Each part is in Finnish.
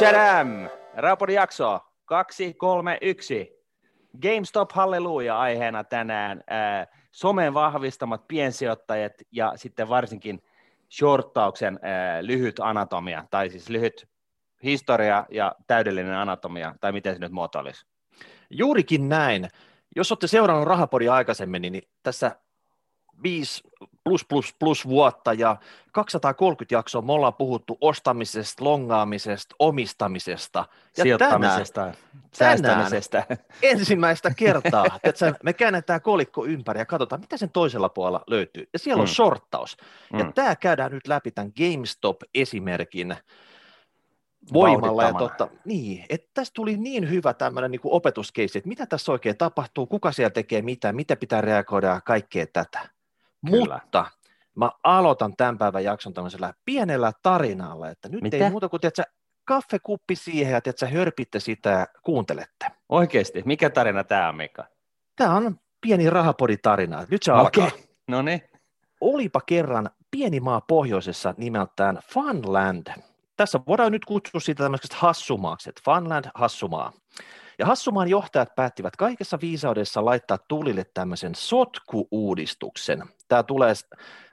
Tadam! Raapori jakso 231. GameStop Halleluja aiheena tänään. Ää, somen vahvistamat piensijoittajat ja sitten varsinkin shorttauksen ää, lyhyt anatomia, tai siis lyhyt historia ja täydellinen anatomia, tai miten se nyt muotoilisi? Juurikin näin. Jos olette seurannut Rahapodia aikaisemmin, niin tässä 5 plus plus plus vuotta ja 230 jaksoa me ollaan puhuttu ostamisesta, longaamisesta, omistamisesta. Ja Sijoittamisesta, tänään, säästämisestä. Tänään ensimmäistä kertaa että me käännetään kolikko ympäri ja katsotaan, mitä sen toisella puolella löytyy. Ja siellä on mm. shorttaus. Ja mm. tämä käydään nyt läpi tämän GameStop-esimerkin voimalla. Ja totta, niin, että tästä tuli niin hyvä tämmöinen niin opetuskeissi, että mitä tässä oikein tapahtuu, kuka siellä tekee mitä, mitä pitää reagoida ja kaikkea tätä. Kyllä. Mutta mä aloitan tämän päivän jakson tämmöisellä pienellä tarinalla, että nyt Mitä? ei muuta kuin tiedätkö, kaffekuppi siihen ja tiedätkö, hörpitte sitä ja kuuntelette. Oikeasti? Mikä tarina tämä on, Mika? Tämä on pieni rahapoditarina. Nyt se alkaa. Okay. No niin. Olipa kerran pieni maa pohjoisessa nimeltään Funland. Tässä voidaan nyt kutsua sitä tämmöisestä hassumaaksi, että Funland hassumaa. Ja Hassumaan johtajat päättivät kaikessa viisaudessa laittaa tulille tämmöisen sotku-uudistuksen. Tämä tulee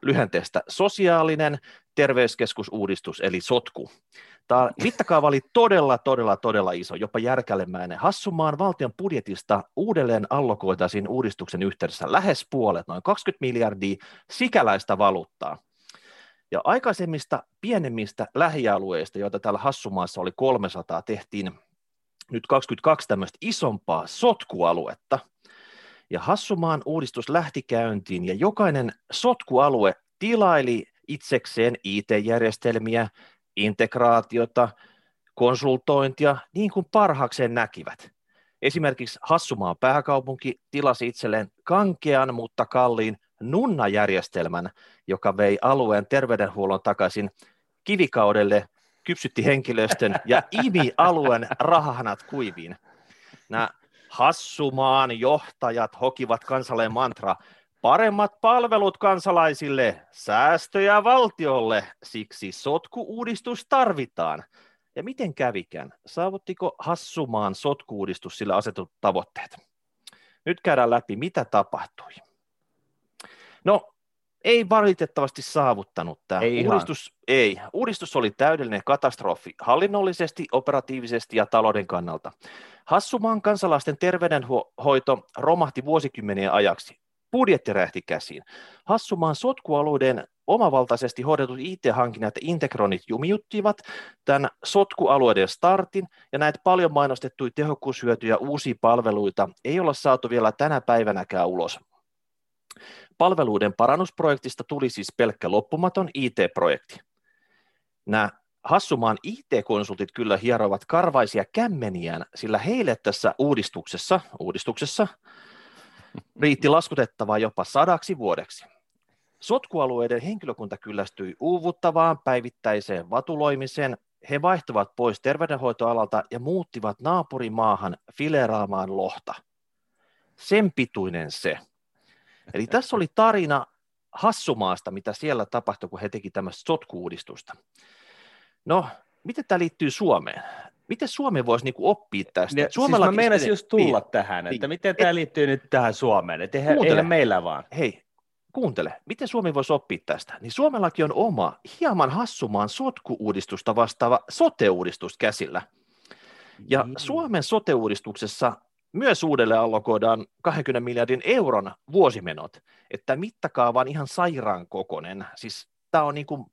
lyhenteestä sosiaalinen terveyskeskusuudistus, eli sotku. Tämä mittakaava oli todella, todella, todella iso, jopa järkälemäinen. Hassumaan valtion budjetista uudelleen allokoitaisiin uudistuksen yhteydessä lähes puolet, noin 20 miljardia sikäläistä valuuttaa. Ja aikaisemmista pienemmistä lähialueista, joita täällä Hassumaassa oli 300, tehtiin nyt 22 tämmöistä isompaa sotkualuetta. Ja Hassumaan uudistus lähti käyntiin ja jokainen sotkualue tilaili itsekseen IT-järjestelmiä, integraatiota, konsultointia niin kuin parhaakseen näkivät. Esimerkiksi Hassumaan pääkaupunki tilasi itselleen kankean, mutta kalliin nunnajärjestelmän, joka vei alueen terveydenhuollon takaisin kivikaudelle kypsytti henkilöstön ja imi alueen rahahanat kuiviin. Nämä Hassumaan johtajat hokivat kansalle mantra, paremmat palvelut kansalaisille, säästöjä valtiolle, siksi sotkuuudistus tarvitaan. Ja miten kävikään? Saavuttiko Hassumaan sotkuudistus sillä asetut tavoitteet? Nyt käydään läpi, mitä tapahtui. No, ei valitettavasti saavuttanut tämä. Ei uudistus, ei. uudistus oli täydellinen katastrofi hallinnollisesti, operatiivisesti ja talouden kannalta. Hassumaan kansalaisten terveydenhoito romahti vuosikymmenien ajaksi. Budjetti rähti käsiin. Hassumaan sotkualueiden omavaltaisesti hoidetut IT-hankinnat ja integronit jumiuttivat tämän sotkualueiden startin, ja näitä paljon mainostettuja tehokkuushyötyjä uusia palveluita ei olla saatu vielä tänä päivänäkään ulos. Palveluiden parannusprojektista tuli siis pelkkä loppumaton IT-projekti. Nämä Hassumaan IT-konsultit kyllä hierovat karvaisia kämmeniään, sillä heille tässä uudistuksessa, uudistuksessa riitti laskutettavaa jopa sadaksi vuodeksi. Sotkualueiden henkilökunta kyllästyi uuvuttavaan päivittäiseen vatuloimiseen. He vaihtuvat pois terveydenhoitoalalta ja muuttivat naapurimaahan fileraamaan lohta. Sen pituinen se. Eli tässä oli tarina Hassumaasta, mitä siellä tapahtui, kun he teki tämmöistä sotkuudistusta. No, miten tämä liittyy Suomeen? Miten Suomi voisi niinku oppia tästä? Ja, siis mä meinasin just tulla niin, tähän, että niin, miten tämä liittyy nyt tähän Suomeen, että eihän, eihän meillä vaan. Hei, kuuntele, miten Suomi voisi oppia tästä? Niin Suomellakin on oma, hieman hassumaan sotkuuudistusta vastaava sote-uudistus käsillä. Ja mm. Suomen sote-uudistuksessa myös uudelleen allokoidaan 20 miljardin euron vuosimenot, että mittakaava on ihan sairaan kokonen. Siis tämä on niin kuin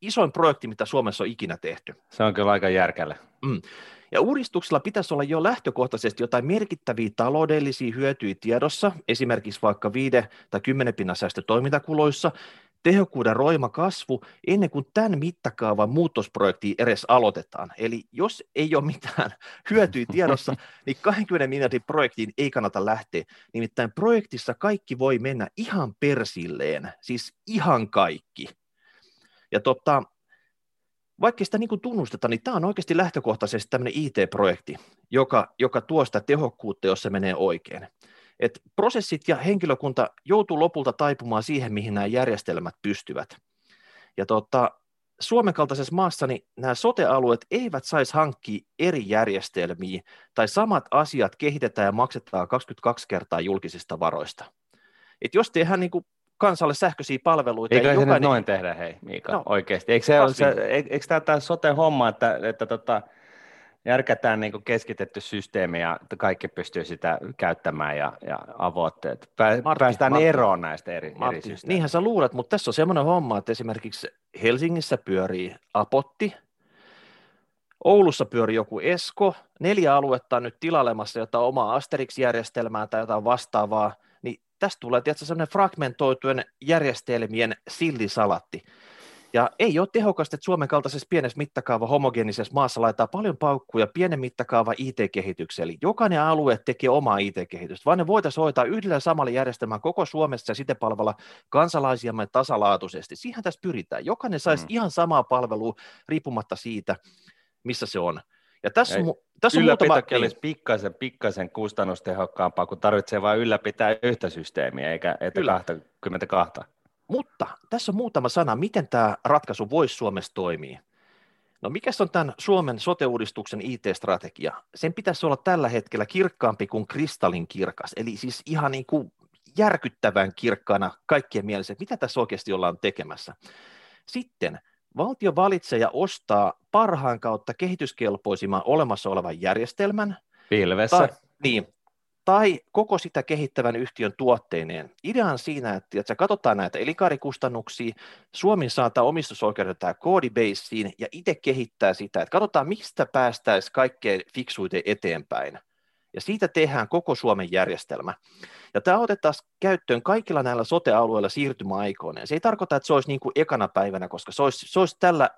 isoin projekti, mitä Suomessa on ikinä tehty. Se on kyllä aika järkälle. Mm. Ja uudistuksella pitäisi olla jo lähtökohtaisesti jotain merkittäviä taloudellisia hyötyjä tiedossa, esimerkiksi vaikka 5 tai 10 pinnan säästö toimintakuluissa, tehokkuuden roima kasvu ennen kuin tämän mittakaavan muutosprojekti edes aloitetaan. Eli jos ei ole mitään hyötyä tiedossa, niin 20 miljardin projektiin ei kannata lähteä. Nimittäin projektissa kaikki voi mennä ihan persilleen, siis ihan kaikki. Ja tota, vaikka sitä niin kuin tunnustetaan, niin tämä on oikeasti lähtökohtaisesti tämmöinen IT-projekti, joka, joka tuo sitä tehokkuutta, jos se menee oikein. Et prosessit ja henkilökunta joutuu lopulta taipumaan siihen, mihin nämä järjestelmät pystyvät. Ja tota, Suomen kaltaisessa maassa niin nämä sote-alueet eivät saisi hankkia eri järjestelmiä, tai samat asiat kehitetään ja maksetaan 22 kertaa julkisista varoista. Et jos tehdään niin kuin kansalle sähköisiä palveluita. Eikö jokainen... se noin tehdä, hei Miika, no, oikeasti? Eikö, se ole se, eikö tämä sote-homma, että, että tota, järkätään niin keskitetty systeemi ja kaikki pystyy sitä käyttämään ja, ja avoitteet. Pää, Martti, päästään Martti, eroon näistä eri, Martti, eri systeemistä. Niinhän sä luulet, mutta tässä on semmoinen homma, että esimerkiksi Helsingissä pyörii Apotti, Oulussa pyörii joku Esko, neljä aluetta on nyt tilailemassa jotain omaa Asterix-järjestelmää tai jotain vastaavaa, niin tästä tulee tietysti semmoinen fragmentoitujen järjestelmien sillisalatti. Ja ei ole tehokasta, että Suomen kaltaisessa pienessä mittakaava homogeenisessa maassa laittaa paljon paukkuja pienen mittakaava IT-kehitykseen. Eli jokainen alue tekee omaa IT-kehitystä, vaan ne voitaisiin hoitaa yhdellä samalla järjestelmällä koko Suomessa ja sitten palvella kansalaisiamme tasalaatuisesti. Siihen tässä pyritään. Jokainen saisi mm. ihan samaa palvelua riippumatta siitä, missä se on. Ja tässä, ja on, tässä on muutama... olisi pikkasen, pikkasen kustannustehokkaampaa, kun tarvitsee vain ylläpitää yhtä systeemiä, eikä että 22. Mutta tässä on muutama sana, miten tämä ratkaisu voisi Suomessa toimia. No mikä on tämän Suomen sote-uudistuksen IT-strategia? Sen pitäisi olla tällä hetkellä kirkkaampi kuin kristallin kirkas, eli siis ihan niin kuin järkyttävän kirkkaana kaikkien mielessä, että mitä tässä oikeasti ollaan tekemässä. Sitten valtio valitsee ja ostaa parhaan kautta kehityskelpoisimman olemassa olevan järjestelmän. Pilvessä. Tai, niin, tai koko sitä kehittävän yhtiön tuotteineen. Idea on siinä, että, että katsotaan näitä elikaarikustannuksia, Suomi saattaa omistusoikeudet tähän koodibaseen ja itse kehittää sitä, että katsotaan mistä päästäisiin kaikkein fiksuiten eteenpäin. Ja siitä tehdään koko Suomen järjestelmä. Ja tämä otetaan käyttöön kaikilla näillä sote-alueilla siirtymäaikoina. Se ei tarkoita, että se olisi niin kuin ekana päivänä, koska se olisi, se olisi tällä,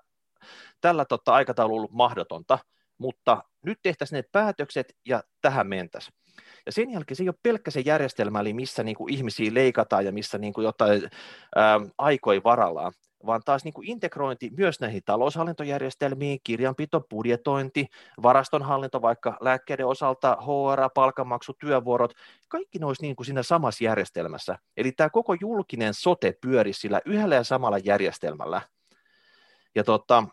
tällä tota aikataululla mahdotonta, mutta nyt tehtäisiin ne päätökset ja tähän mentäisiin. Ja sen jälkeen se ei ole pelkkä se järjestelmä, eli missä niin kuin ihmisiä leikataan ja missä niin kuin jotain ää, aikoi varallaan, vaan taas niin kuin integrointi myös näihin taloushallintojärjestelmiin, kirjanpito, budjetointi, varastonhallinto, vaikka lääkkeiden osalta, HR, palkanmaksu, työvuorot, kaikki ne olisi niin kuin siinä samassa järjestelmässä. Eli tämä koko julkinen sote pyörisi sillä yhdellä ja samalla järjestelmällä. Ja tota,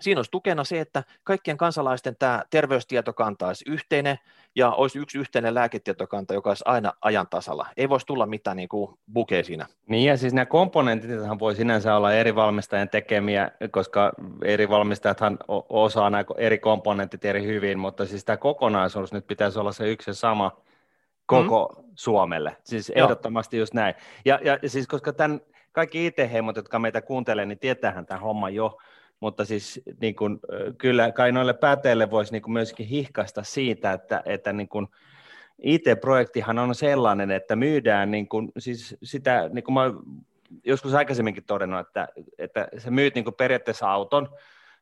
Siinä olisi tukena se, että kaikkien kansalaisten tämä terveystietokanta olisi yhteinen ja olisi yksi yhteinen lääketietokanta, joka olisi aina ajan tasalla. Ei voisi tulla mitään niin kuin bukea siinä. Niin ja siis nämä komponentit voi sinänsä olla eri valmistajien tekemiä, koska eri valmistajathan osaa nämä eri komponentit eri hyvin, mutta siis tämä kokonaisuus nyt pitäisi olla se yksi ja sama koko mm. Suomelle. Siis ehdottomasti Joo. just näin. Ja, ja siis koska tämän, kaikki IT-heimot, jotka meitä kuuntelee, niin tietäähän tämä homma jo, mutta siis niin kuin, kyllä kai noille pääteille voisi niin kuin myöskin hihkaista siitä, että, että niin kuin IT-projektihan on sellainen, että myydään niin kuin, siis sitä, niin kuin mä joskus aikaisemminkin todennut, että, että sä myyt niin kuin periaatteessa auton,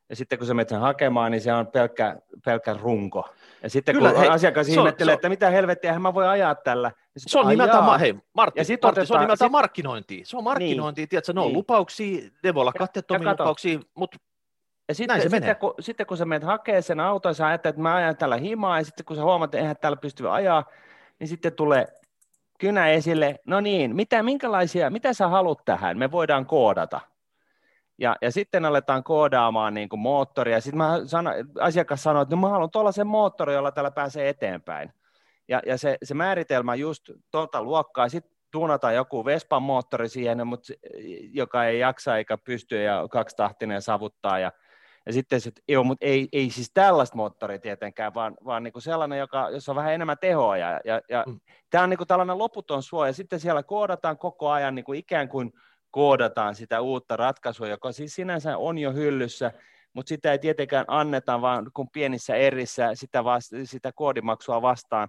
ja sitten kun sä menet sen hakemaan, niin se on pelkkä, pelkkä runko. Ja sitten Kyllä, kun hei, asiakas so, ihmettelee, so, että mitä helvettiä mä voi ajaa tällä. Niin se on nimeltään, hei, Martti, ja sit Martti, se on nimeltään sit, markkinointia. Se on markkinointia, niin, tiedätkö, ne on niin. lupauksia, ne voi olla katteettomia lupauksia, mutta ja sitten, Näin se sitten, kun, sitten kun sä menet hakemaan sen auton, sä ajattelet, että mä ajan tällä himaa, ja sitten kun sä huomaat, että eihän täällä pysty ajaa, niin sitten tulee kynä esille, no niin, mitä, minkälaisia, mitä sä haluat tähän, me voidaan koodata. Ja, ja sitten aletaan koodaamaan niin kuin moottoria, sitten mä sano, asiakas sanoo, että no mä haluan tuollaisen moottorin, jolla täällä pääsee eteenpäin. Ja, ja se, se määritelmä just tuota luokkaa, sitten tuunataan joku Vespan moottori siihen, mutta, joka ei jaksa eikä pysty ja kaksitahtinen savuttaa ja ja sitten se, että joo, mutta ei, ei siis tällaista moottoria tietenkään, vaan, vaan niin kuin sellainen, joka, jossa on vähän enemmän tehoa. Ja, ja, ja mm. tämä on niin kuin tällainen loputon suoja. Ja sitten siellä koodataan koko ajan niin kuin ikään kuin koodataan sitä uutta ratkaisua, joka siis sinänsä on jo hyllyssä, mutta sitä ei tietenkään anneta, vaan kun pienissä erissä sitä, vasta, sitä koodimaksua vastaan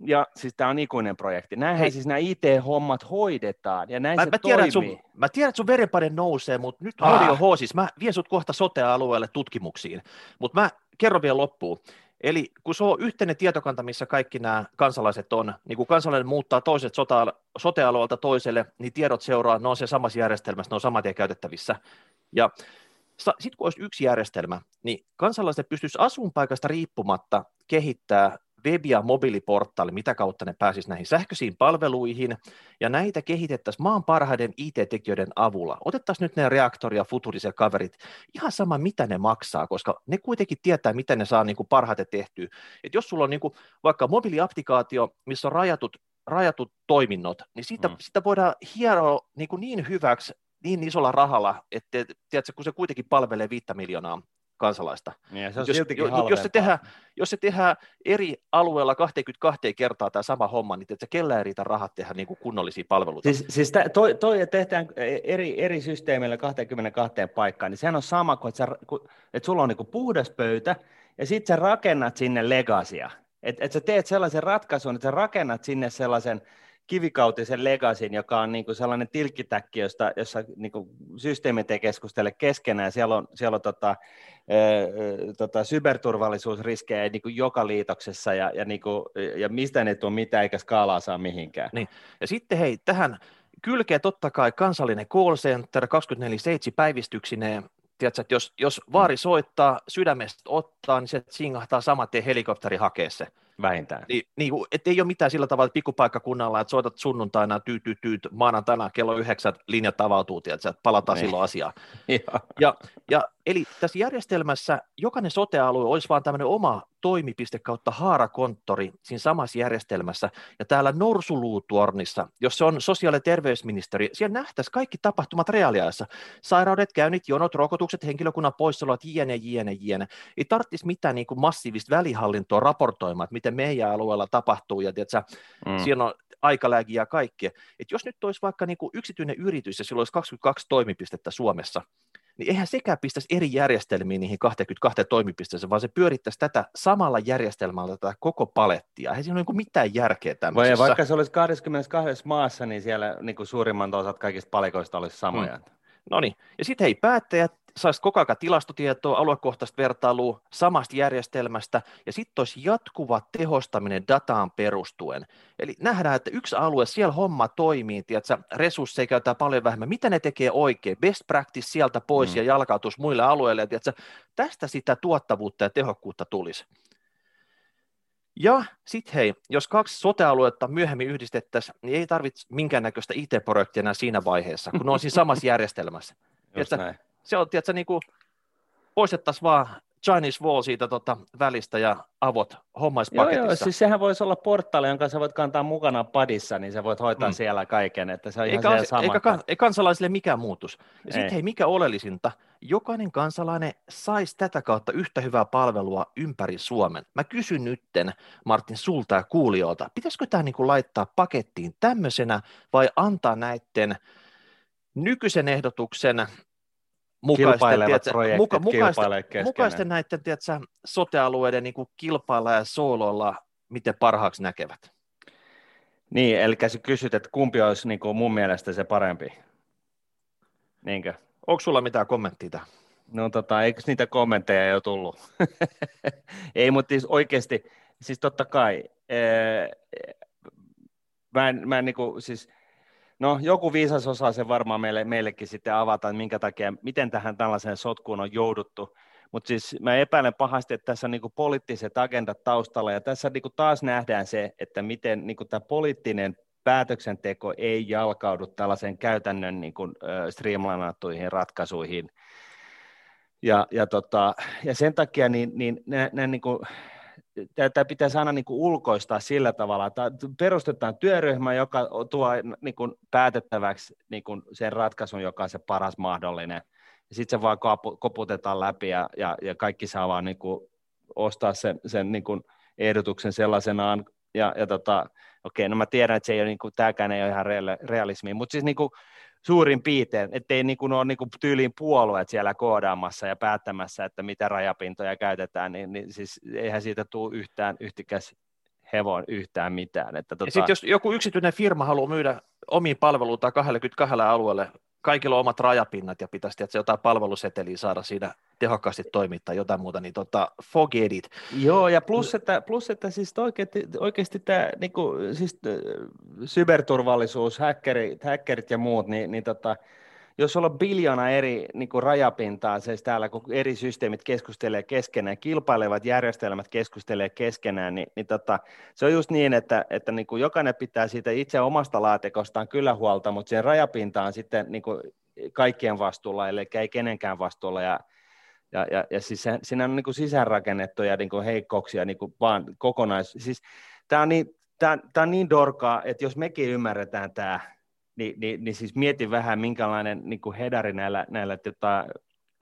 ja siis tämä on ikuinen projekti. Näinhän Hei. siis nämä IT-hommat hoidetaan, ja näin mä, se mä tiedän, toimii. Sun, mä tiedän, että sun verenpaine nousee, mutta nyt ah. radio H, siis mä vien sut kohta sote-alueelle tutkimuksiin, mutta mä kerron vielä loppuun. Eli kun se on yhteinen tietokanta, missä kaikki nämä kansalaiset on, niin kun kansalainen muuttaa toiset sote-alueelta toiselle, niin tiedot seuraa, ne on se samassa järjestelmässä, ne on saman tien käytettävissä. Ja sitten kun olisi yksi järjestelmä, niin kansalaiset pystyisi asuinpaikasta riippumatta kehittää web- ja mobiiliportaali, mitä kautta ne pääsis näihin sähköisiin palveluihin, ja näitä kehitettäisiin maan parhaiden IT-tekijöiden avulla. Otettaisiin nyt ne reaktori- ja futuriset kaverit, ihan sama mitä ne maksaa, koska ne kuitenkin tietää, miten ne saa niin kuin parhaiten tehtyä. Et jos sulla on niin kuin vaikka mobiiliapplikaatio, missä on rajatut, rajatut toiminnot, niin siitä, mm. sitä voidaan hieroa niin, kuin niin hyväksi niin isolla rahalla, että tiedätkö, kun se kuitenkin palvelee viittä miljoonaa kansalaista. Niin, se on jos, jos, se tehdään, jos se tehdään eri alueella 22 kertaa tämä sama homma, niin että kellä ei riitä rahat tehdä niin kuin kunnollisia palveluita. Siis, siis toi, toi, tehdään eri, eri systeemeillä 22 paikkaan, niin sehän on sama kuin, että, sä, että sulla on niin kuin puhdas pöytä, ja sitten sä rakennat sinne legasia. Että et sä teet sellaisen ratkaisun, että sä rakennat sinne sellaisen kivikautisen legasin, joka on niin kuin sellainen tilkkitäkki, josta, jossa niin kuin systeemit ei keskustele keskenään. Siellä on, siellä on tota, ää, tota, cyberturvallisuusriskejä niin kuin joka liitoksessa ja, ja, niin kuin, ja mistä ne on mitä eikä skaalaa saa mihinkään. Niin. Ja sitten hei, tähän kylkee totta kai kansallinen call center 24-7 päivistyksineen, tiedätkö, että jos, jos vaari soittaa, sydämestä ottaa, niin se singahtaa saman tien helikopteri hakee se. Vähintään. Niin, niin et ei ole mitään sillä tavalla, että pikkupaikkakunnalla, että soitat sunnuntaina, tyyt, tyyt, tyyt, maanantaina kello yhdeksän linjat avautuu, että palataan niin. silloin asiaan. ja, ja Eli tässä järjestelmässä jokainen sotealue olisi vaan tämmöinen oma toimipiste kautta haarakonttori siinä samassa järjestelmässä. Ja täällä Norsuluutuornissa, jos se on sosiaali- ja terveysministeri, siellä nähtäisiin kaikki tapahtumat reaaliajassa. Sairaudet, käynnit, jonot, rokotukset, henkilökunnan poissaolot, jne, jne, jne. Ei tarvitsisi mitään niin kuin massiivista välihallintoa raportoimaan, että miten meidän alueella tapahtuu. Ja tiedätkö, mm. siinä on aikalääkiä ja kaikkea. Et jos nyt olisi vaikka niin kuin yksityinen yritys ja sillä olisi 22 toimipistettä Suomessa, niin eihän sekään pistäisi eri järjestelmiin niihin 22 toimipisteeseen, vaan se pyörittäisi tätä samalla järjestelmällä tätä koko palettia. Eihän siinä ole niin mitään järkeä tämmöisessä. Vai vaikka se olisi 22 maassa, niin siellä niin kuin suurimman osat kaikista palikoista olisi samoja. Hmm. No niin, ja sitten hei, päättäjät saisi koko ajan tilastotietoa, aluekohtaista vertailua samasta järjestelmästä, ja sitten olisi jatkuva tehostaminen dataan perustuen. Eli nähdään, että yksi alue, siellä homma toimii, tiedätkö, resursseja käytetään paljon vähemmän, mitä ne tekee oikein, best practice sieltä pois mm. ja jalkautus muille alueille, ja tiedätkö, tästä sitä tuottavuutta ja tehokkuutta tulisi. Ja sitten hei, jos kaksi sote-aluetta myöhemmin yhdistettäisiin, niin ei tarvitse minkäännäköistä IT-projektia enää siinä vaiheessa, kun ne on siinä samassa järjestelmässä. Just näin se on, tiedätkö, niin kuin poistettaisiin vaan Chinese Wall siitä tota, välistä ja avot hommaispaketissa. Joo, joo, siis sehän voisi olla portaali, jonka sä voit kantaa mukana padissa, niin sä voit hoitaa mm. siellä kaiken, että se on eikä, ihan sama. Eikä, kan, ei kansalaisille mikään muutos. Ja sitten hei, mikä oleellisinta, jokainen kansalainen saisi tätä kautta yhtä hyvää palvelua ympäri Suomen. Mä kysyn nytten, Martin, sulta ja kuulijoilta, pitäisikö tämä niinku laittaa pakettiin tämmöisenä vai antaa näiden nykyisen ehdotuksen mukaisten, tiedätkö, muka, mukaisten, mukaisten näiden tiedätkö, sotealueiden niin kilpailla ja soololla, miten parhaaksi näkevät. Niin, eli sä kysyt, että kumpi olisi niin kuin mun mielestä se parempi? Niinkö? Onko sulla mitään kommenttia tähän? No tota, eikö niitä kommentteja jo tullut? Ei, mutta siis oikeasti, siis totta kai, ee, mä en, mä en niin kuin, siis No joku viisas osaa se varmaan meille, meillekin sitten avata, minkä takia, miten tähän tällaiseen sotkuun on jouduttu. Mutta siis mä epäilen pahasti, että tässä on niinku poliittiset agendat taustalla, ja tässä niinku taas nähdään se, että miten niinku tämä poliittinen päätöksenteko ei jalkaudu tällaisen käytännön niinku, streamlinattuihin ratkaisuihin. Ja, ja, tota, ja sen takia niin, niin, nämä, niin kuin, tämä pitäisi aina niin kuin ulkoistaa sillä tavalla, että perustetaan työryhmä, joka tuo niin kuin päätettäväksi niin kuin sen ratkaisun, joka on se paras mahdollinen. Sitten se vaan koputetaan läpi ja, ja, ja kaikki saa vaan niin kuin ostaa sen, sen niin kuin ehdotuksen sellaisenaan. Ja, ja tota, okei, no mä tiedän, että se ei ole, niin kuin, tämäkään ei ole ihan realismi, mutta siis niin kuin, suurin piirtein, ettei niin kuin ole niin kuin tyyliin puolueet siellä koodaamassa ja päättämässä, että mitä rajapintoja käytetään, niin, niin siis eihän siitä tule yhtään yhtikäs hevon yhtään mitään. Että tota... sitten jos joku yksityinen firma haluaa myydä omiin palveluita 22 alueelle, kaikilla on omat rajapinnat ja pitäisi että jotain palveluseteliä saada siinä tehokkaasti toimittaa jotain muuta, niin tota, forget it. Joo, ja plus, että, plus, että siis oikeasti, oikeasti tämä niin kuin, siis, cyberturvallisuus, häkkerit, häkkerit ja muut, niin, niin tota, jos on biljona eri niin kuin rajapintaa, siis täällä kun eri systeemit keskustelee keskenään, kilpailevat järjestelmät keskustelee keskenään, niin, niin tota, se on just niin, että, että niin kuin jokainen pitää siitä itse omasta laatikostaan kyllä huolta, mutta sen rajapinta on sitten niin kuin kaikkien vastuulla, eli ei kenenkään vastuulla, ja, ja, ja, ja siis se, siinä on niin kuin sisäänrakennettuja niin kuin heikkouksia niin kuin vaan kokonais... Siis, tämä on niin, tämä on niin dorkaa, että jos mekin ymmärretään tämä, niin, niin, niin siis mieti vähän, minkälainen niin kuin hedari näillä, näillä, tota,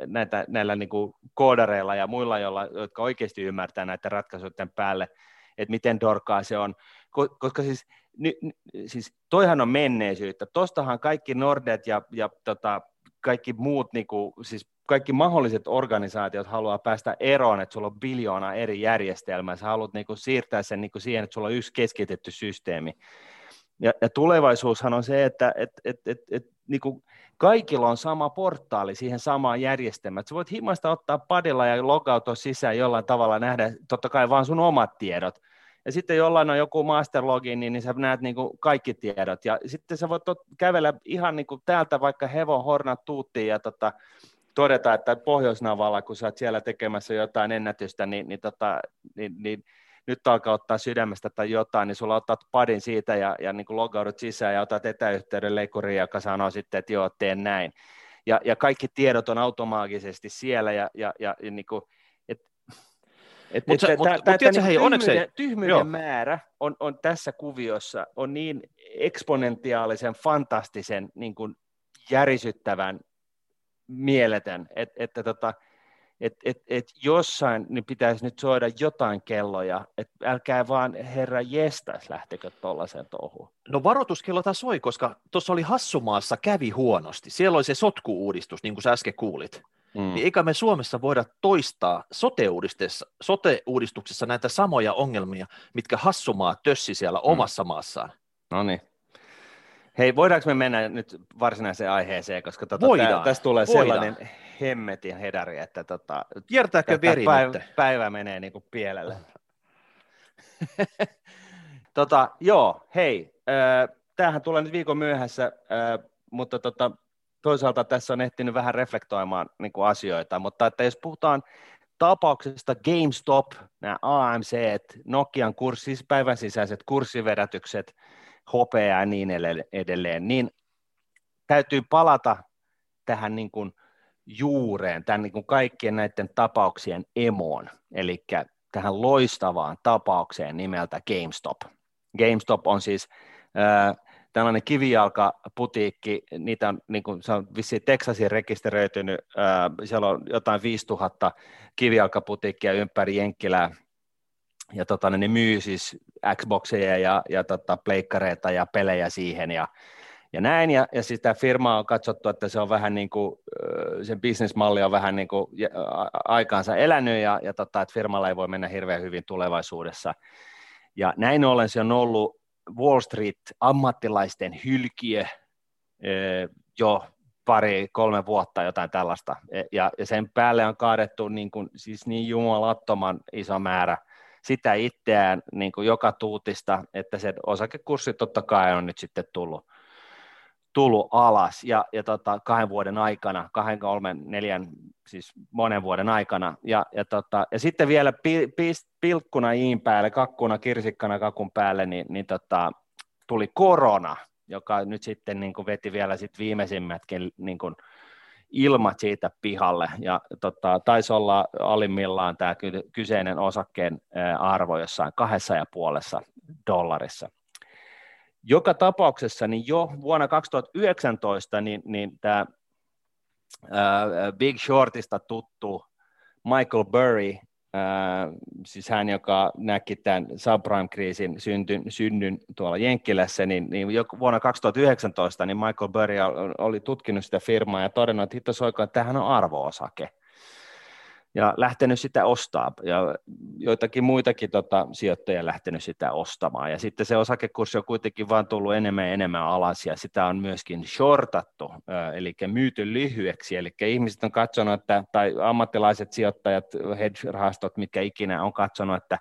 näitä, näillä niin kuin koodareilla ja muilla, joilla, jotka oikeasti ymmärtää näitä ratkaisuiden päälle, että miten dorkaa se on, koska siis, ny, siis toihan on menneisyyttä, tostahan kaikki Nordet ja, ja tota, kaikki muut, niin kuin, siis kaikki mahdolliset organisaatiot haluaa päästä eroon, että sulla on biljoona eri järjestelmää, sä haluat niin kuin, siirtää sen niin kuin siihen, että sulla on yksi keskitetty systeemi. Ja, ja tulevaisuushan on se, että et, et, et, et, niin kuin kaikilla on sama portaali siihen samaan järjestelmään. Sä voit himasta ottaa padilla ja logautua sisään jollain tavalla, nähdä totta kai vaan sun omat tiedot. Ja sitten jollain on joku masterlogi, niin, niin sä näet niin kuin kaikki tiedot. Ja sitten sä voit kävellä ihan niin kuin täältä vaikka hevon hornat tuuttiin ja tota, todeta, että Pohjoisnavalla, kun sä oot siellä tekemässä jotain ennätystä, niin, niin, tota, niin, niin nyt alkaa ottaa sydämestä tai jotain, niin sulla otat padin siitä ja, ja niin kuin logaudut sisään ja otat etäyhteyden leikkuriin, joka sanoo sitten, että joo, teen näin. Ja, ja kaikki tiedot on automaagisesti siellä ja, ja, ja, ja niin kuin, et, et, mut et, mut, mut, mut, hei, tyhmyyden, tyhmyyden määrä on, on tässä kuviossa on niin eksponentiaalisen, fantastisen, niin kuin järisyttävän, mieletön, että, että tota, että et, et jossain niin pitäisi nyt soida jotain kelloja, että älkää vaan herra jestas lähtekö tuollaiseen touhuun. No varoituskello taas soi, koska tuossa oli Hassumaassa kävi huonosti. Siellä oli se sotku-uudistus, niin kuin sä äsken kuulit. Mm. Niin eikä me Suomessa voida toistaa sote-uudistuksessa, sote-uudistuksessa näitä samoja ongelmia, mitkä Hassumaa tössi siellä mm. omassa maassaan. No niin. Hei, voidaanko me mennä nyt varsinaiseen aiheeseen, koska tota, Voidaan. tästä tulee Voidaan. sellainen hemmetin hedari, että tota, Kiertääkö veri päivä, päivä menee niin kuin pielelle. tota, joo, hei, äh, tämähän tulee nyt viikon myöhässä, äh, mutta tota, toisaalta tässä on ehtinyt vähän reflektoimaan niin kuin asioita, mutta että jos puhutaan tapauksesta GameStop, nämä AMC, Nokian kurssi, siis päivän sisäiset kurssivedätykset, hopea ja niin edelleen, niin täytyy palata tähän niin kuin juureen, tämän niin kuin kaikkien näiden tapauksien emoon, eli tähän loistavaan tapaukseen nimeltä GameStop. GameStop on siis äh, tällainen kivijalkaputiikki, niitä on, niin kuin, se on vissiin Texasin rekisteröitynyt, äh, siellä on jotain 5000 kivijalkaputiikkia ympäri Jenkkilää, ja tota, ne myy siis Xboxeja ja, ja tota, pleikkareita ja pelejä siihen ja, ja näin, ja, ja siis tämä firma on katsottu, että se on vähän niin kuin, sen bisnesmalli on vähän niin kuin aikaansa elänyt, ja, ja tota, että firmalla ei voi mennä hirveän hyvin tulevaisuudessa. Ja näin ollen se on ollut Wall Street ammattilaisten hylkiö jo pari, kolme vuotta jotain tällaista, e, ja, ja sen päälle on kaadettu niin, kuin, siis niin jumalattoman iso määrä sitä itseään niin kuin joka tuutista, että se osakekurssi totta kai on nyt sitten tullut, tullut alas ja, ja tota, kahden vuoden aikana, kahden, kolmen, neljän, siis monen vuoden aikana. Ja, ja, tota, ja sitten vielä pi, pi, pilkkuna iin päälle, kakkuna, kirsikkana kakun päälle, niin, niin tota, tuli korona, joka nyt sitten niin kuin veti vielä sit viimeisimmätkin niin kuin, ilmat siitä pihalle, ja tota, taisi olla alimmillaan tämä kyseinen osakkeen arvo jossain kahdessa ja puolessa dollarissa. Joka tapauksessa niin jo vuonna 2019 niin, niin tämä Big Shortista tuttu Michael Burry siis hän, joka näki tämän subprime-kriisin syntyn, synnyn tuolla Jenkkilässä, niin, niin jo vuonna 2019 niin Michael Burry oli tutkinut sitä firmaa ja todennut, että hitto soiko, että tämähän on arvoosake ja lähtenyt sitä ostaa ja joitakin muitakin tota, sijoittajia lähtenyt sitä ostamaan. Ja sitten se osakekurssi on kuitenkin vaan tullut enemmän ja enemmän alas ja sitä on myöskin shortattu, eli myyty lyhyeksi, eli ihmiset on katsonut, että, tai ammattilaiset sijoittajat, hedge-rahastot, mitkä ikinä on katsonut, että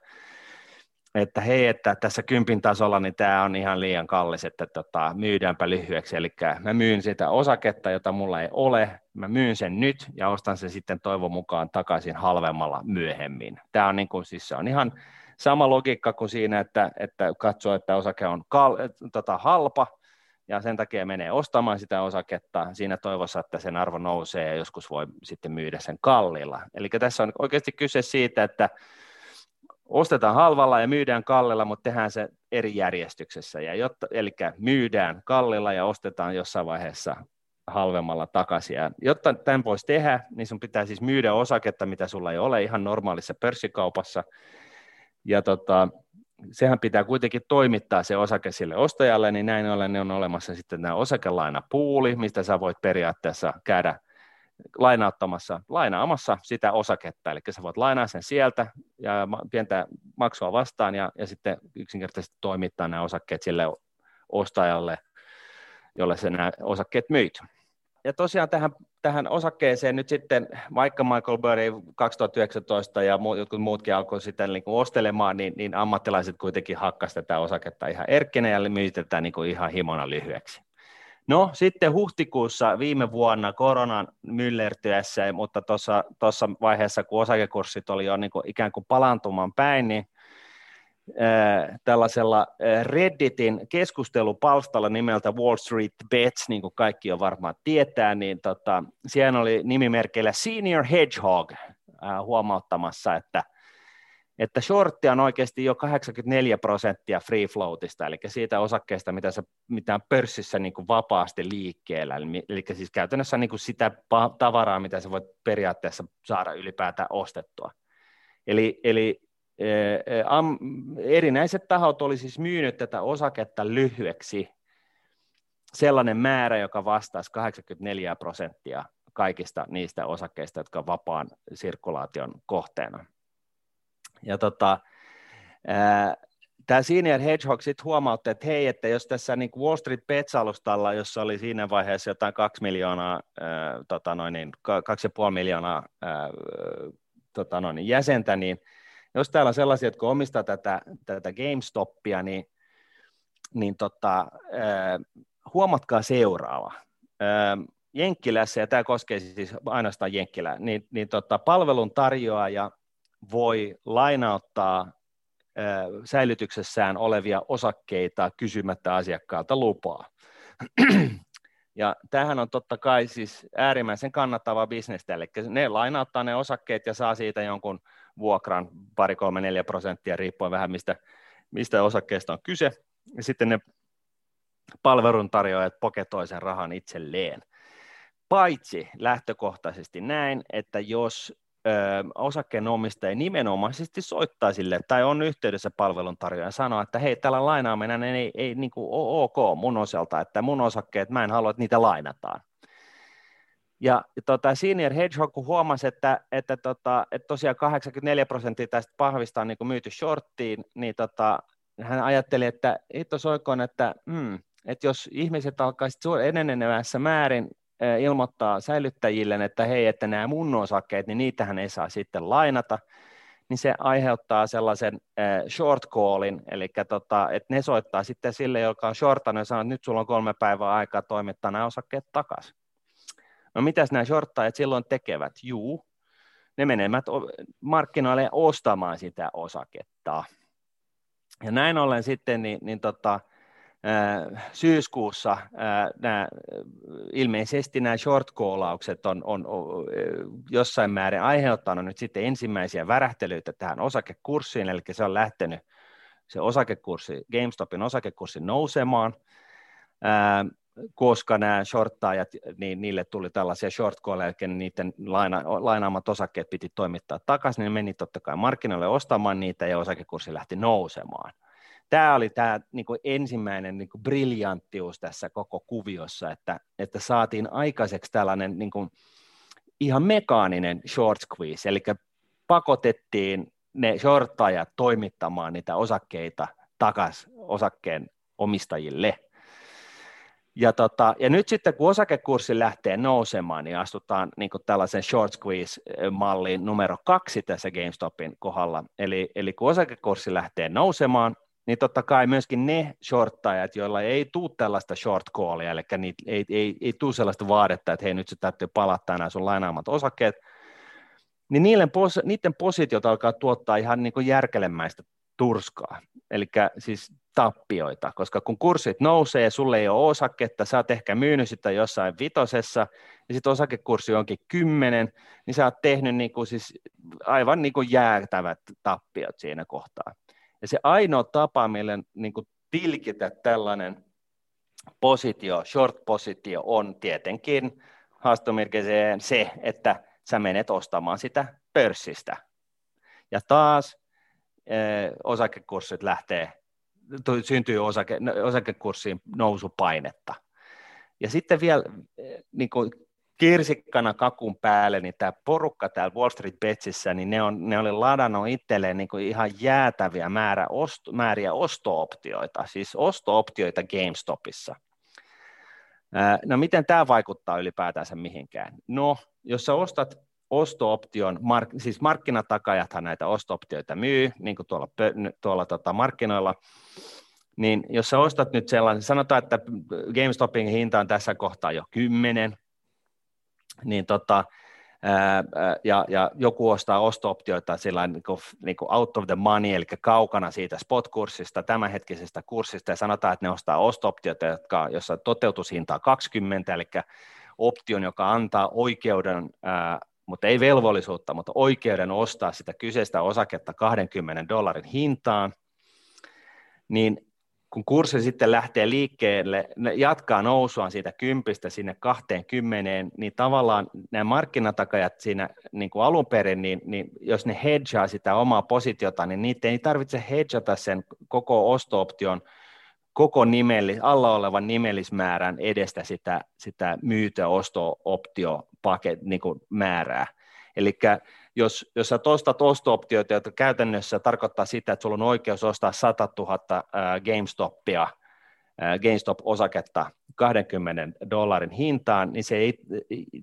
että hei, että tässä kympin tasolla niin tämä on ihan liian kallis, että tota, myydäänpä lyhyeksi. Eli mä myyn sitä osaketta, jota mulla ei ole, mä myyn sen nyt ja ostan sen sitten toivon mukaan takaisin halvemmalla myöhemmin. Tämä on, niin kuin, siis se on ihan sama logiikka kuin siinä, että, että katsoo, että osake on kal- tota, halpa, ja sen takia menee ostamaan sitä osaketta siinä toivossa, että sen arvo nousee ja joskus voi sitten myydä sen kallilla. Eli tässä on oikeasti kyse siitä, että ostetaan halvalla ja myydään kallilla, mutta tehdään se eri järjestyksessä. Ja jotta, eli myydään kallilla ja ostetaan jossain vaiheessa halvemmalla takaisin. Ja jotta tämän voisi tehdä, niin sun pitää siis myydä osaketta, mitä sulla ei ole ihan normaalissa pörssikaupassa. Ja tota, sehän pitää kuitenkin toimittaa se osake sille ostajalle, niin näin ollen ne on olemassa sitten tämä osakelainapuuli, mistä sä voit periaatteessa käydä lainauttamassa, lainaamassa sitä osaketta, eli sä voit lainaa sen sieltä ja pientä maksua vastaan ja, ja sitten yksinkertaisesti toimittaa nämä osakkeet sille ostajalle, jolle se nämä osakkeet myyt. Ja tosiaan tähän, tähän osakkeeseen nyt sitten, vaikka Michael Burry 2019 ja jotkut muutkin alkoi sitten niin kuin ostelemaan, niin, niin ammattilaiset kuitenkin hakkasivat tätä osaketta ihan erkkinä ja myytetään niin kuin ihan himona lyhyeksi. No sitten huhtikuussa viime vuonna koronan myllertyessä, mutta tuossa vaiheessa, kun osakekurssit oli jo niin kuin ikään kuin palantumaan päin, niin tällaisella Redditin keskustelupalstalla nimeltä Wall Street Bets, niin kuin kaikki jo varmaan tietää, niin tota, siellä oli nimimerkeillä Senior Hedgehog huomauttamassa, että – että shortti on oikeasti jo 84 prosenttia free floatista, eli siitä osakkeesta, mitä, se, mitä on pörssissä niin kuin vapaasti liikkeellä, eli, eli siis käytännössä niin kuin sitä tavaraa, mitä sä voit periaatteessa saada ylipäätään ostettua. Eli, eli e, e, am, erinäiset tahot oli siis myynyt tätä osaketta lyhyeksi sellainen määrä, joka vastaisi 84 prosenttia kaikista niistä osakkeista, jotka on vapaan sirkulaation kohteena. Ja tota, tämä Senior Hedgehog sitten huomautti, että hei, että jos tässä niin Wall Street Bets-alustalla, jossa oli siinä vaiheessa jotain 2 miljoonaa, ää, tota noin, niin, 2,5 miljoonaa ää, tota noin, niin jäsentä, niin jos täällä on sellaisia, jotka omistaa tätä, tätä GameStopia, niin, niin tota, ää, huomatkaa seuraava. Ää, Jenkkilässä, ja tämä koskee siis ainoastaan Jenkkilää, niin, niin tota, palvelun tarjoaja voi lainauttaa säilytyksessään olevia osakkeita kysymättä asiakkaalta lupaa. Ja tämähän on totta kai siis äärimmäisen kannattava bisnestä, eli ne lainauttaa ne osakkeet ja saa siitä jonkun vuokran pari, kolme, neljä prosenttia, riippuen vähän mistä, mistä osakkeesta on kyse. Ja sitten ne palveluntarjoajat poketoi sen rahan itselleen. Paitsi lähtökohtaisesti näin, että jos osakkeenomistaja nimenomaisesti soittaa sille tai on yhteydessä palveluntarjoajan ja sanoo, että hei, tällä lainaaminen ei, ei niin kuin ole ok mun osalta, että mun osakkeet, mä en halua, että niitä lainataan. Ja tota, Senior Hedgehog kun huomasi, että, että, tota, että tosiaan 84 prosenttia tästä pahvista on niin kuin myyty shorttiin, niin tota, hän ajatteli, että hitto soikoon, että, hmm, että jos ihmiset alkaisivat enenevässä määrin ilmoittaa säilyttäjille, että hei, että nämä mun osakkeet, niin niitähän ei saa sitten lainata, niin se aiheuttaa sellaisen short callin, eli tota, että ne soittaa sitten sille, joka on shortannut ja sanoo, että nyt sulla on kolme päivää aikaa toimittaa nämä osakkeet takaisin. No mitäs nämä shorttajat silloin tekevät? Juu, ne menevät markkinoille ostamaan sitä osaketta. Ja näin ollen sitten, niin, niin tota, syyskuussa nämä, ilmeisesti nämä short callaukset on, on, on jossain määrin aiheuttanut nyt sitten ensimmäisiä värähtelyitä tähän osakekurssiin, eli se on lähtenyt se osakekurssi, GameStopin osakekurssi nousemaan, koska nämä shorttaajat, niin niille tuli tällaisia short eli niiden laina, lainaamat osakkeet piti toimittaa takaisin, niin meni totta kai markkinoille ostamaan niitä ja osakekurssi lähti nousemaan tämä oli tämä niin kuin ensimmäinen niin kuin briljanttius tässä koko kuviossa, että, että saatiin aikaiseksi tällainen niin kuin ihan mekaaninen short squeeze, eli pakotettiin ne shorttajat toimittamaan niitä osakkeita takaisin osakkeen omistajille. Ja, tota, ja nyt sitten kun osakekurssi lähtee nousemaan, niin astutaan niin tällaisen short squeeze-malliin numero kaksi tässä GameStopin kohdalla. Eli, eli kun osakekurssi lähtee nousemaan, niin totta kai myöskin ne shorttajat, joilla ei tule tällaista short callia, eli niitä, ei, ei, ei tule sellaista vaadetta, että hei nyt se täytyy palata nämä sun lainaamat osakkeet, niin niiden, niiden positiot alkaa tuottaa ihan niin kuin järkelemäistä turskaa, eli siis tappioita, koska kun kurssit nousee, sulle ei ole osaketta, sä oot ehkä myynyt sitä jossain vitosessa, ja sitten osakekurssi onkin kymmenen, niin sä oot tehnyt niin kuin siis aivan niin kuin jäätävät tappiot siinä kohtaa. Ja se ainoa tapa, millä niin kuin tilkitä tällainen positio, short-positio on tietenkin haastomerkiseen se, että sä menet ostamaan sitä pörssistä. Ja taas eh, osakekurssit lähtee, syntyy osake, osakekurssiin nousupainetta. Ja sitten vielä eh, niin kuin kirsikkana kakun päälle, niin tämä porukka täällä Wall Street Betsissä, niin ne, on, ne oli ladannut itselleen niin ihan jäätäviä määrä osto, määriä ostooptioita, siis ostooptioita GameStopissa. No miten tämä vaikuttaa ylipäätänsä mihinkään? No, jos sä ostat ostooption, mark, siis markkinatakajathan näitä ostooptioita myy, niin kuin tuolla, tuolla tota markkinoilla, niin jos sä ostat nyt sellainen, sanotaan, että GameStopin hinta on tässä kohtaa jo 10, niin tota, ja, ja joku ostaa osto-optioita sillä niin kuin, niin kuin out of the money, eli kaukana siitä spot-kurssista, tämänhetkisestä kurssista, ja sanotaan, että ne ostaa osto-optioita, jotka, jossa toteutushinta on 20, eli option, joka antaa oikeuden, ää, mutta ei velvollisuutta, mutta oikeuden ostaa sitä kyseistä osaketta 20 dollarin hintaan, niin kun kurssi sitten lähtee liikkeelle, ne jatkaa nousuaan siitä kympistä sinne 20, niin tavallaan nämä markkinatakajat siinä niin kuin alun perin, niin, niin jos ne hedgaa sitä omaa positiota, niin niitä ei tarvitse hedgata sen koko ostooption koko nimellis, alla olevan nimellismäärän edestä sitä, sitä myytä osto-optio niin määrää. Eli jos, jos sä ostat osto-optioita, jotka käytännössä tarkoittaa sitä, että sulla on oikeus ostaa 100 000 GameStopia, GameStop-osaketta 20 dollarin hintaan, niin, se ei,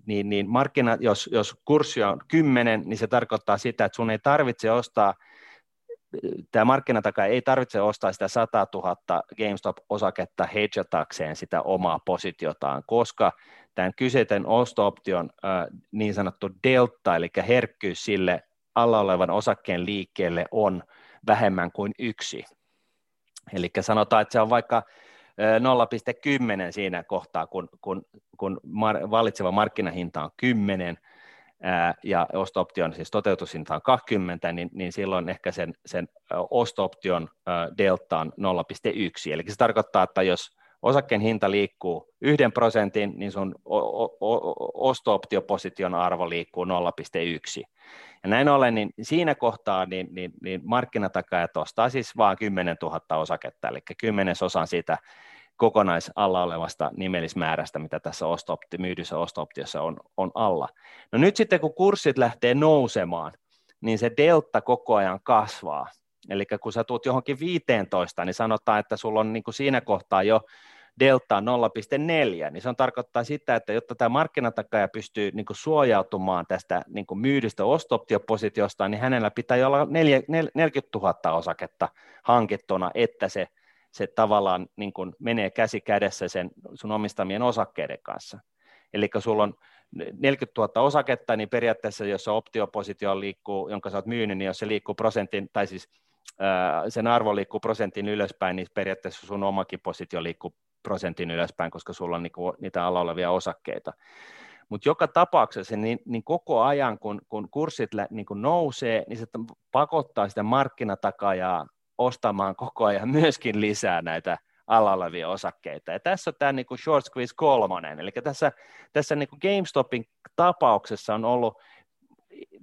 niin, niin markkina, jos, jos kurssi on 10, niin se tarkoittaa sitä, että sun ei tarvitse ostaa tämä markkinataka ei tarvitse ostaa sitä 100 000 GameStop-osaketta hedgatakseen sitä omaa positiotaan, koska tämän kyseisen osto-option niin sanottu delta, eli herkkyys sille alla olevan osakkeen liikkeelle on vähemmän kuin yksi. Eli sanotaan, että se on vaikka 0,10 siinä kohtaa, kun, kun, kun mar, valitseva markkinahinta on 10, ja osto-option siis toteutushinta on 20, niin, niin silloin ehkä sen, sen osto-option delta on 0,1. Eli se tarkoittaa, että jos osakkeen hinta liikkuu yhden prosentin, niin sun osto-optioposition arvo liikkuu 0,1. Ja näin ollen, niin siinä kohtaa niin, niin, niin markkinatakajat ostaa siis vain 10 000 osaketta, eli kymmenesosan siitä kokonaisalla olevasta nimellismäärästä, mitä tässä osto-opti, myydyssä osto-optiossa on, on alla. No nyt sitten kun kurssit lähtee nousemaan, niin se delta koko ajan kasvaa. Eli kun sä tuut johonkin 15, niin sanotaan, että sulla on niin kuin siinä kohtaa jo delta 0,4, niin se on tarkoittaa sitä, että jotta tämä markkinatakaja pystyy niin kuin suojautumaan tästä niin kuin myydystä osto-optiopositiosta, niin hänellä pitää olla 40 000 osaketta hankittuna, että se se tavallaan niin kuin menee käsi kädessä sen sun omistamien osakkeiden kanssa. Eli sulla on 40 000 osaketta, niin periaatteessa jos se optiopositio liikkuu, jonka sä oot myynyt, niin jos se liikkuu prosentin, tai siis sen arvo liikkuu prosentin ylöspäin, niin periaatteessa sun omakin positio liikkuu prosentin ylöspäin, koska sulla on niinku niitä alla olevia osakkeita. Mutta joka tapauksessa niin, niin koko ajan, kun, kun kurssit niin kun nousee, niin se pakottaa sitä markkinatakajaa ostamaan koko ajan myöskin lisää näitä alla olevia osakkeita. Ja tässä on tämä niin short squeeze kolmonen, eli tässä, tässä niin GameStopin tapauksessa on ollut,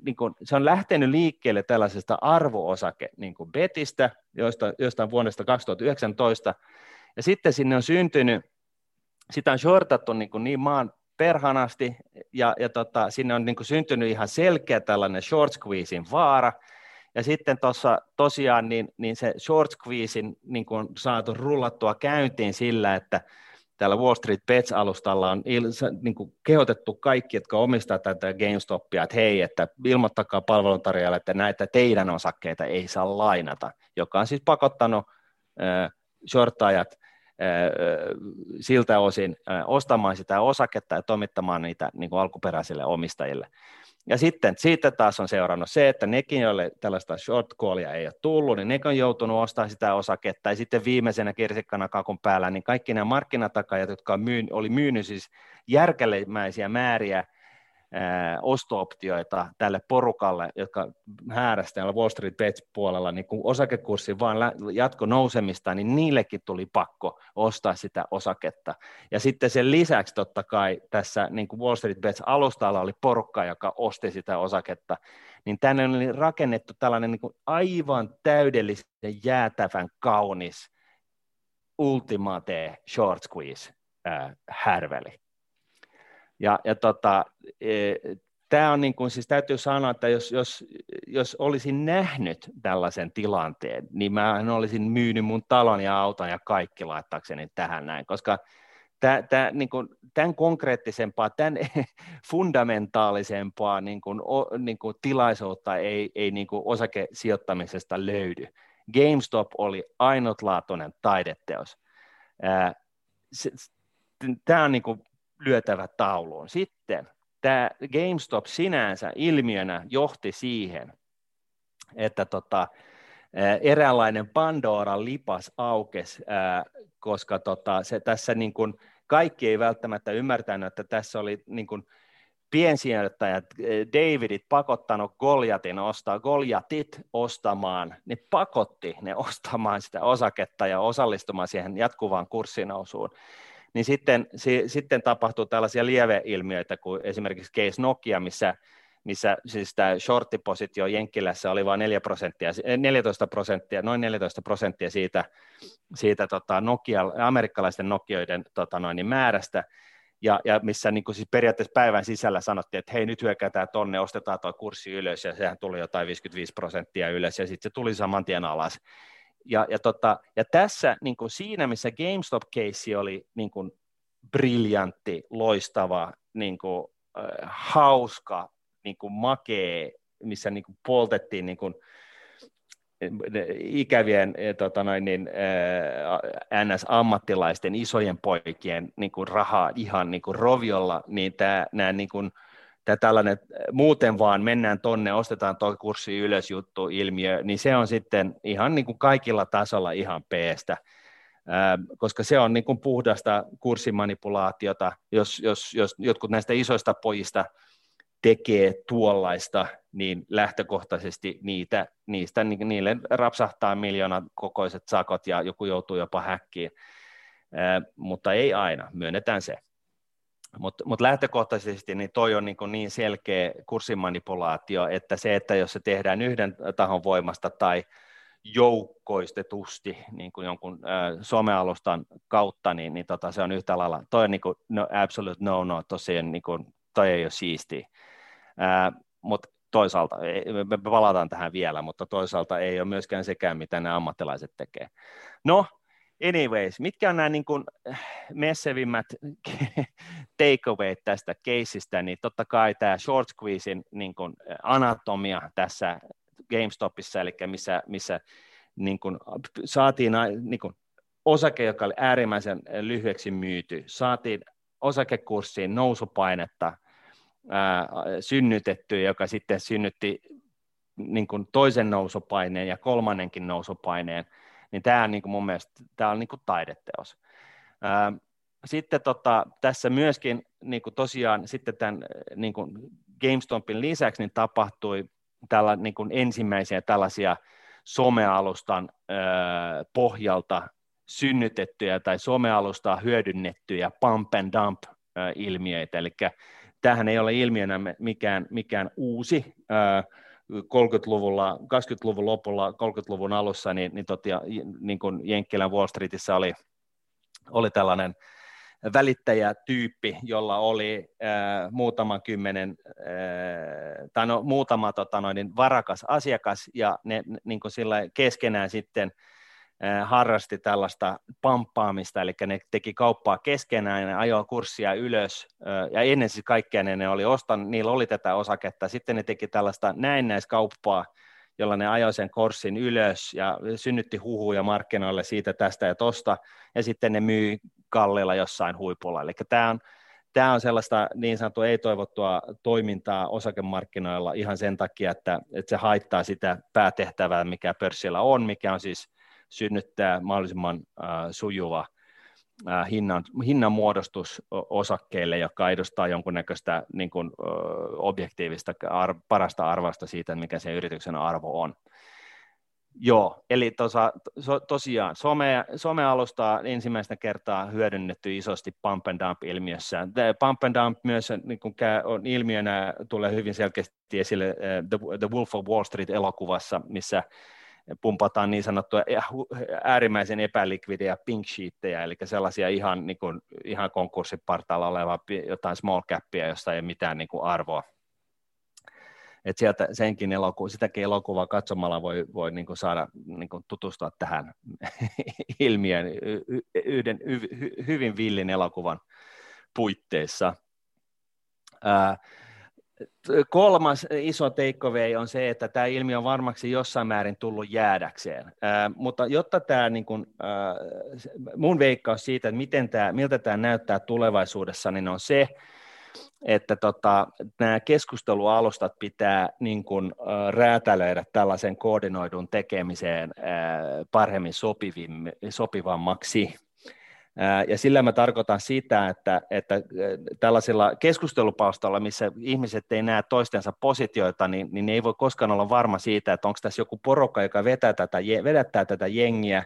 niin se on lähtenyt liikkeelle tällaisesta arvoosake niin kuin betistä, josta, jostain vuodesta 2019, ja sitten sinne on syntynyt, sitä on shortattu niin, kuin niin maan perhanasti, ja, ja tota, sinne on niin kuin syntynyt ihan selkeä tällainen short squeezein vaara, ja sitten tuossa tosiaan niin, niin se short squeezein niin kuin saatu rullattua käyntiin sillä, että, täällä Wall Street Bets-alustalla on il, niin kuin kehotettu kaikki, jotka omistaa tätä GameStopia, että hei, että ilmoittakaa palveluntarjoajalle, että näitä teidän osakkeita ei saa lainata, joka on siis pakottanut äh, shortaajat äh, siltä osin ostamaan sitä osaketta ja toimittamaan niitä niin kuin alkuperäisille omistajille. Ja sitten siitä taas on seurannut se, että nekin, joille tällaista short callia ei ole tullut, niin ne on joutunut ostamaan sitä osaketta. Ja sitten viimeisenä kirsikkana kakun päällä, niin kaikki nämä markkinatakajat, jotka myyn, oli myynyt siis järkelemäisiä määriä ostooptioita tälle porukalle, jotka häärästä Wall Street Bets puolella, niin kun osakekurssi vaan jatko nousemista, niin niillekin tuli pakko ostaa sitä osaketta. Ja sitten sen lisäksi totta kai tässä niin Wall Street Bets alustalla oli porukka, joka osti sitä osaketta, niin tänne oli rakennettu tällainen niin aivan täydellisen jäätävän kaunis ultimate short squeeze äh, härveli. Ja, ja tota, e, tämä on niin kuin, siis täytyy sanoa, että jos, jos, jos olisin nähnyt tällaisen tilanteen, niin mä olisin myynyt mun talon ja auton ja kaikki laittaakseni tähän näin, koska tämä, tämä, niin kuin, tämän konkreettisempaa, tämän fundamentaalisempaa niin kuin, o, niin kuin tilaisuutta ei, ei niin kuin osakesijoittamisesta löydy. GameStop oli ainutlaatuinen taideteos. Tämä on niin kuin lyötävä tauluun. Sitten tämä GameStop sinänsä ilmiönä johti siihen, että tota, eräänlainen Pandoran lipas aukesi, koska tota, se tässä niin kuin, kaikki ei välttämättä ymmärtänyt, että tässä oli niin kuin, piensijoittajat, Davidit pakottanut Goljatin ostaa, Goljatit ostamaan, ne pakotti ne ostamaan sitä osaketta ja osallistumaan siihen jatkuvaan kurssinousuun niin sitten, si, sitten tapahtuu tällaisia lieveilmiöitä kuin esimerkiksi case Nokia, missä, missä siis tämä shorttipositio Jenkkilässä oli vain 4 prosenttia, 14 prosenttia, noin 14 prosenttia siitä, siitä tota Nokia, amerikkalaisten Nokioiden tota noin, niin määrästä, ja, ja missä niin kuin siis periaatteessa päivän sisällä sanottiin, että hei nyt hyökätään tonne, ostetaan tuo kurssi ylös, ja sehän tuli jotain 55 prosenttia ylös, ja sitten se tuli saman tien alas ja, ja, tota, ja tässä niin kuin siinä, missä GameStop-keissi oli niin kuin briljantti, loistava, niin kuin, äh, hauska, niin kuin makee, missä niin kuin poltettiin niin kuin, ikävien tota noin, niin, äh, NS-ammattilaisten, isojen poikien niin kuin rahaa ihan niin kuin roviolla, niin tämä, nämä niin kuin, tämä tällainen muuten vaan mennään tonne, ostetaan tuo kurssi ylös juttu ilmiö, niin se on sitten ihan niin kuin kaikilla tasolla ihan peestä, koska se on niin kuin puhdasta kurssimanipulaatiota, jos, jos, jos jotkut näistä isoista pojista tekee tuollaista, niin lähtökohtaisesti niitä, niistä, niille rapsahtaa miljoonat kokoiset sakot ja joku joutuu jopa häkkiin, mutta ei aina, myönnetään se. Mutta mut lähtökohtaisesti niin toi on niin, niin selkeä kurssimanipulaatio, että se, että jos se tehdään yhden tahon voimasta tai joukkoistetusti niin kuin jonkun somealustan kautta, niin, niin tota, se on yhtä lailla, toi on niin kuin, no, absolute no-no, tosiaan niin kuin, toi ei ole siistiä. Mutta toisaalta, me palataan tähän vielä, mutta toisaalta ei ole myöskään sekään, mitä nämä ammattilaiset tekee. No, anyways, mitkä on nämä niin kuin messevimmät takeawayt tästä caseista, niin totta kai tämä short squeezein niin kuin anatomia tässä GameStopissa, eli missä, missä niin kuin saatiin niin kuin osake, joka oli äärimmäisen lyhyeksi myyty, saatiin osakekurssiin nousupainetta ää, synnytetty, joka sitten synnytti niin kuin toisen nousupaineen ja kolmannenkin nousupaineen, niin tämä on niin kuin mun mielestä tämä on niin kuin taideteos. Sitten tota, tässä myöskin niin kuin tosiaan sitten tämän niin kuin GameStopin lisäksi niin tapahtui tällä, niin kuin ensimmäisiä tällaisia somealustan pohjalta synnytettyjä tai somealustaa hyödynnettyjä pump and dump ilmiöitä, eli tähän ei ole ilmiönä mikään, mikään uusi, 30-luvulla, 20-luvun lopulla, 30-luvun alussa, niin, niin, totia, niin kuin Jenkkilän Wall Streetissä oli, oli tällainen välittäjätyyppi, jolla oli äh, muutama kymmenen, äh, tai no, muutama tota noin, varakas asiakas, ja ne niin kuin sillä keskenään sitten harrasti tällaista pamppaamista, eli ne teki kauppaa keskenään, ne ajoi kurssia ylös, ja ennen siis kaikkea ne, ne oli ostanut, niillä oli tätä osaketta, sitten ne teki tällaista näennäiskauppaa, jolla ne ajoi sen kurssin ylös ja synnytti huhuja markkinoille siitä, tästä ja tosta, ja sitten ne myi kallilla jossain huipulla. Eli tämä on, tämä on sellaista niin sanottua ei-toivottua toimintaa osakemarkkinoilla ihan sen takia, että, että se haittaa sitä päätehtävää, mikä pörssillä on, mikä on siis synnyttää mahdollisimman sujuva hinnan, hinnan muodostus osakkeille, joka edustaa jonkunnäköistä niin kuin, objektiivista ar, parasta arvosta siitä, mikä se yrityksen arvo on. Joo, eli tosa, to, tosiaan some, somealustaa ensimmäistä kertaa hyödynnetty isosti pump and dump ilmiössä. Pump and dump myös niin kuin on ilmiönä tulee hyvin selkeästi esille The, The Wolf of Wall Street elokuvassa, missä pumpataan niin sanottuja äärimmäisen epälikvidejä pink sheettejä, eli sellaisia ihan, niin kuin, ihan konkurssipartaalla olevaa jotain small capia, jossa ei mitään niin kuin arvoa. Et sieltä senkin eloku, sitäkin elokuvaa katsomalla voi, voi niin kuin saada niin kuin tutustua tähän ilmiön yhden hyvin villin elokuvan puitteissa. Ää, kolmas iso takeaway on se, että tämä ilmiö on varmaksi jossain määrin tullut jäädäkseen, äh, mutta jotta tämä, niin kun, äh, mun veikkaus siitä, että miten tämä, miltä tämä näyttää tulevaisuudessa, niin on se, että tota, nämä keskustelualustat pitää niin kun, äh, räätälöidä tällaisen koordinoidun tekemiseen äh, paremmin sopivammaksi ja sillä mä tarkoitan sitä, että, että tällaisilla keskustelupalstalla, missä ihmiset ei näe toistensa positioita, niin, niin ne ei voi koskaan olla varma siitä, että onko tässä joku porukka, joka vetää tätä, vedättää tätä jengiä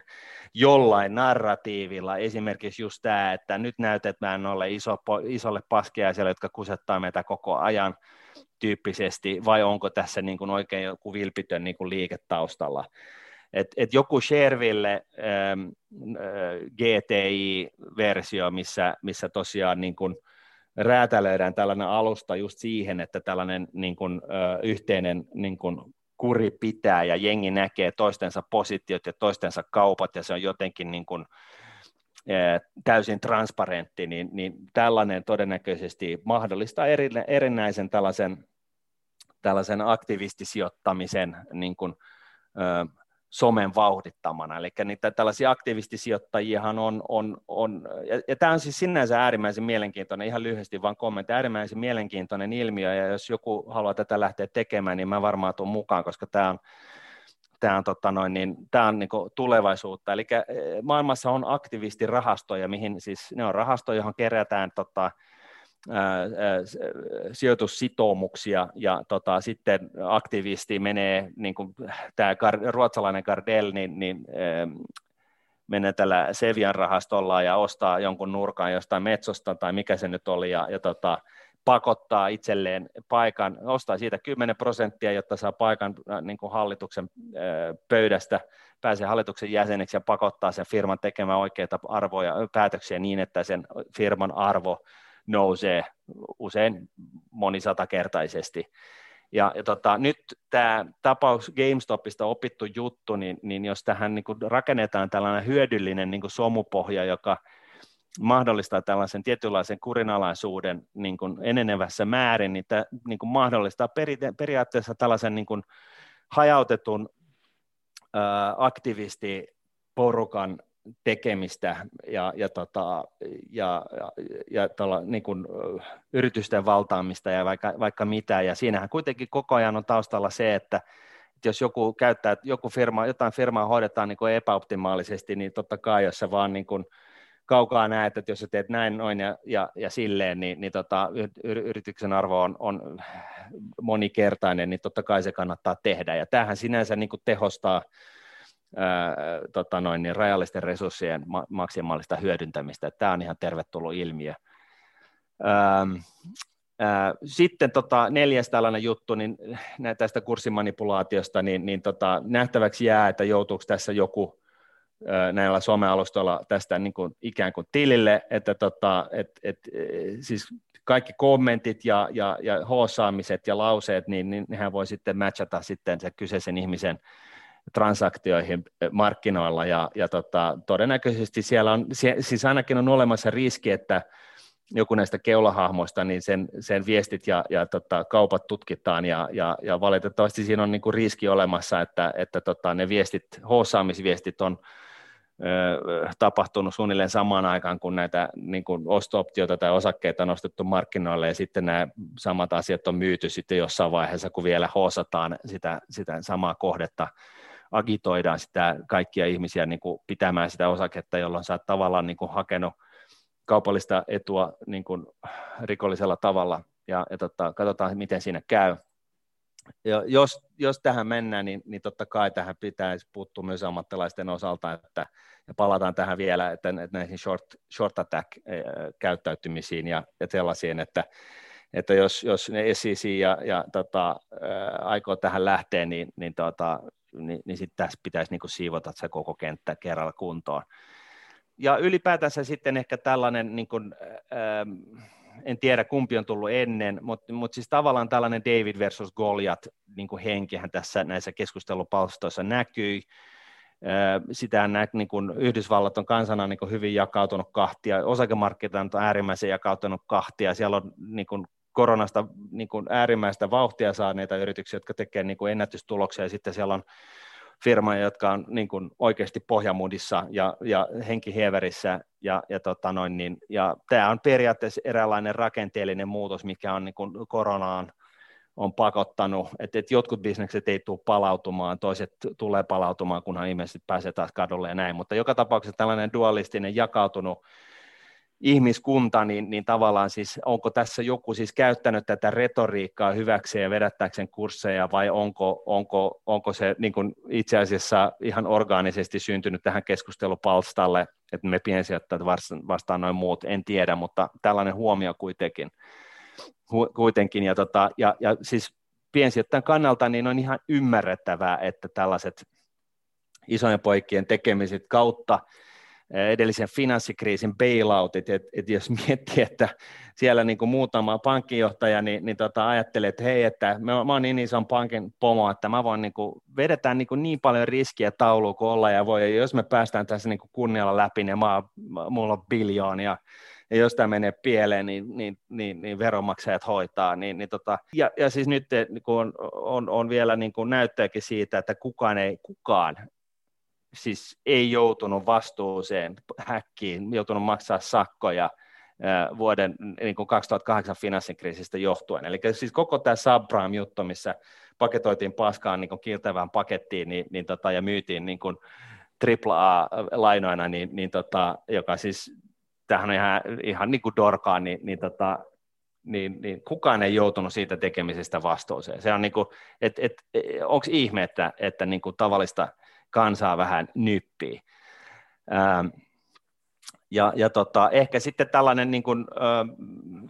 jollain narratiivilla. Esimerkiksi just tämä, että nyt näytetään noille iso, isolle paskiaiselle, jotka kusettaa meitä koko ajan tyyppisesti, vai onko tässä niin kuin oikein joku vilpitön niin kuin liike taustalla et, et joku Shareville ähm, äh, GTI-versio, missä, missä tosiaan niin kun räätälöidään tällainen alusta just siihen, että tällainen niin kun, äh, yhteinen niin kun kuri pitää ja jengi näkee toistensa positiot ja toistensa kaupat ja se on jotenkin niin kun, äh, täysin transparentti, niin, niin tällainen todennäköisesti mahdollistaa erinäisen tällaisen, tällaisen aktivistisijoittamisen niin kun, äh, somen vauhdittamana. Eli niitä tällaisia aktivistisijoittajiahan on, on, on ja, ja tämä on siis sinänsä äärimmäisen mielenkiintoinen, ihan lyhyesti vaan kommentti, äärimmäisen mielenkiintoinen ilmiö, ja jos joku haluaa tätä lähteä tekemään, niin mä varmaan tuon mukaan, koska tämä on, tämä on, tota noin, niin, tämä on niin tulevaisuutta. Eli eh, maailmassa on aktivistirahastoja, mihin siis ne on rahastoja, johon kerätään tota, sijoitussitoumuksia ja tota, sitten aktivisti menee, niin kuin tämä ruotsalainen Gardell, niin, niin menee tällä Sevian rahastolla ja ostaa jonkun nurkan jostain metsosta tai mikä se nyt oli ja, ja tota, pakottaa itselleen paikan, ostaa siitä 10 prosenttia, jotta saa paikan niin kuin hallituksen pöydästä, pääsee hallituksen jäseneksi ja pakottaa sen firman tekemään oikeita arvoja, päätöksiä niin, että sen firman arvo nousee usein monisatakertaisesti. Ja, ja tota, nyt tämä tapaus GameStopista opittu juttu, niin, niin jos tähän niin kuin rakennetaan tällainen hyödyllinen niin kuin somupohja, joka mahdollistaa tällaisen tietynlaisen kurinalaisuuden niin kuin enenevässä määrin, niin tämä niin kuin mahdollistaa peri, periaatteessa tällaisen niin kuin hajautetun ää, aktivistiporukan tekemistä ja, ja, tota, ja, ja, ja tällä, niin kuin, yritysten valtaamista ja vaikka, vaikka mitä. Ja siinähän kuitenkin koko ajan on taustalla se, että, että jos joku käyttää, joku firma, jotain firmaa hoidetaan niin kuin epäoptimaalisesti, niin totta kai jos sä vaan niin kuin, kaukaa näet, että jos sä teet näin, noin ja, ja, ja silleen, niin, niin tota, yrityksen arvo on, on monikertainen, niin totta kai se kannattaa tehdä. Ja tämähän sinänsä niin kuin tehostaa tota noin, niin rajallisten resurssien ma- maksimaalista hyödyntämistä. Tämä on ihan tervetullut ilmiö. Ää, ää, sitten tota, neljäs tällainen juttu niin tästä kurssimanipulaatiosta, niin, niin tota, nähtäväksi jää, että joutuuko tässä joku näillä somealustoilla tästä niin kuin ikään kuin tilille, että tota, et, et, siis kaikki kommentit ja, ja, ja hoosaamiset ja lauseet, niin, niin nehän voi sitten matchata sitten se kyseisen ihmisen transaktioihin markkinoilla ja, ja tota, todennäköisesti siellä on, siis ainakin on olemassa riski, että joku näistä keulahahmoista, niin sen, sen viestit ja, ja tota, kaupat tutkitaan ja, ja, ja valitettavasti siinä on niin kuin riski olemassa, että, että tota, ne viestit, hossaamisviestit on ö, tapahtunut suunnilleen samaan aikaan, kun näitä niin kuin osto-optioita tai osakkeita on nostettu markkinoille ja sitten nämä samat asiat on myyty sitten jossain vaiheessa, kun vielä hosataan sitä, sitä samaa kohdetta agitoidaan sitä kaikkia ihmisiä niin kuin pitämään sitä osaketta, jolloin sä oot tavallaan niin kuin hakenut kaupallista etua niin kuin rikollisella tavalla ja, ja tota, katsotaan, miten siinä käy. Ja jos, jos tähän mennään, niin, niin totta kai tähän pitäisi puuttua myös ammattilaisten osalta, että, ja palataan tähän vielä, että, että näihin short, short attack-käyttäytymisiin ja, ja sellaisiin, että, että jos, jos ne SEC ja, ja tota, ää, aikoo tähän lähteä, niin, niin, tota, niin, niin sitten tässä pitäisi niin siivota se koko kenttä kerralla kuntoon ja ylipäätänsä sitten ehkä tällainen, niin kuin, ää, en tiedä kumpi on tullut ennen, mutta, mutta siis tavallaan tällainen David versus Goliath niin kuin henkihän tässä näissä keskustelupalstoissa näkyi. Sitä nä, niin kuin Yhdysvallat on kansana niin kuin hyvin jakautunut kahtia, osakemarkkinat on äärimmäisen jakautunut kahtia, siellä on niin kuin koronasta niin kuin äärimmäistä vauhtia saaneita yrityksiä, jotka tekevät niin kuin ennätystuloksia, ja sitten siellä on firmoja, jotka on niin kuin oikeasti pohjamudissa ja, ja henkihieverissä, ja, ja, tota noin, niin, ja tämä on periaatteessa eräänlainen rakenteellinen muutos, mikä on niin kuin koronaan on pakottanut, että, että jotkut bisnekset ei tule palautumaan, toiset tulee palautumaan, kunhan ihmiset pääsee taas kadulle ja näin, mutta joka tapauksessa tällainen dualistinen jakautunut ihmiskunta, niin, niin tavallaan siis onko tässä joku siis käyttänyt tätä retoriikkaa hyväkseen ja vedättääkseen kursseja vai onko, onko, onko se niin kuin itse asiassa ihan orgaanisesti syntynyt tähän keskustelupalstalle, että me piensijoittajat vastaan noin muut, en tiedä, mutta tällainen huomio kuitenkin. Hu, kuitenkin ja, tota, ja, ja siis piensijoittajan kannalta niin on ihan ymmärrettävää, että tällaiset isojen poikien tekemiset kautta edellisen finanssikriisin bailoutit, että et jos miettii, että siellä niin kuin muutama pankkijohtaja niin, niin tota, ajattelee, että hei, että mä, mä oon niin ison pankin pomo, että mä voin niin kuin, vedetään niin, kuin niin paljon riskiä tauluun kuin olla ja voi, ja jos me päästään tässä niin kuin kunnialla läpi, niin mä, mulla on biljoonia, ja jos tämä menee pieleen, niin, niin, niin, niin veronmaksajat hoitaa. Niin, niin tota, ja, ja siis nyt niin on, on, on vielä niin kuin siitä, että kukaan ei, kukaan siis ei joutunut vastuuseen häkkiin, joutunut maksaa sakkoja vuoden niin kuin 2008 finanssikriisistä johtuen. Eli siis koko tämä subprime-juttu, missä paketoitiin paskaan niin kiiltävään pakettiin niin, niin tota, ja myytiin niin kuin AAA-lainoina, niin, niin tota, joka siis tähän on ihan, ihan niin kuin dorkaan, niin, niin, tota, niin, niin kukaan ei joutunut siitä tekemisestä vastuuseen. Se on niin kuin, et, et, onko ihme, että, että niin kuin tavallista kansaa vähän nyppii. Ähm, ja, ja tota, ehkä sitten tällainen niin kuin, ö,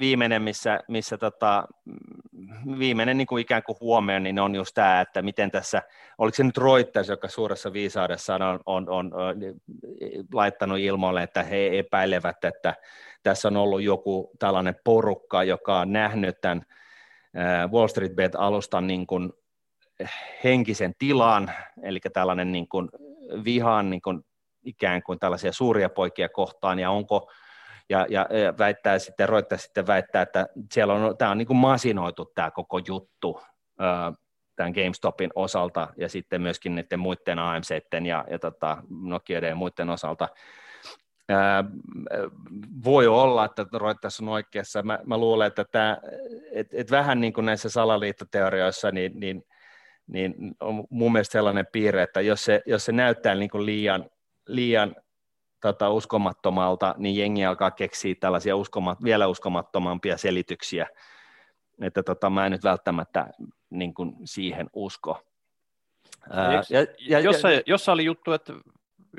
viimeinen, missä, missä tota, viimeinen niin kuin ikään kuin huomio, niin on just tämä, että miten tässä, oliko se nyt Reuters, joka suuressa viisaudessa on, on, on, on laittanut ilmoille, että he epäilevät, että tässä on ollut joku tällainen porukka, joka on nähnyt tämän Wall Street Bet-alustan niin kuin henkisen tilan, eli tällainen niin kuin vihan niin kuin ikään kuin tällaisia suuria poikia kohtaan, ja onko, ja, ja, ja väittää sitten, Roittaa sitten väittää, että siellä on, tämä on niin kuin masinoitu tämä koko juttu tämän GameStopin osalta, ja sitten myöskin niiden muiden AMCiden ja, ja tota, Nokiaiden ja muiden osalta, Ää, voi olla, että Reuters on oikeassa. Mä, mä luulen, että tämä, et, et vähän niin kuin näissä salaliittoteorioissa, niin, niin niin on mun mielestä sellainen piirre, että jos se, jos se näyttää niin kuin liian, liian tota, uskomattomalta, niin jengi alkaa keksiä tällaisia uskomat, vielä uskomattomampia selityksiä, että tota, mä en nyt välttämättä niin kuin siihen usko. Ää, ja, ja, jossa, ja, jossa oli juttu, että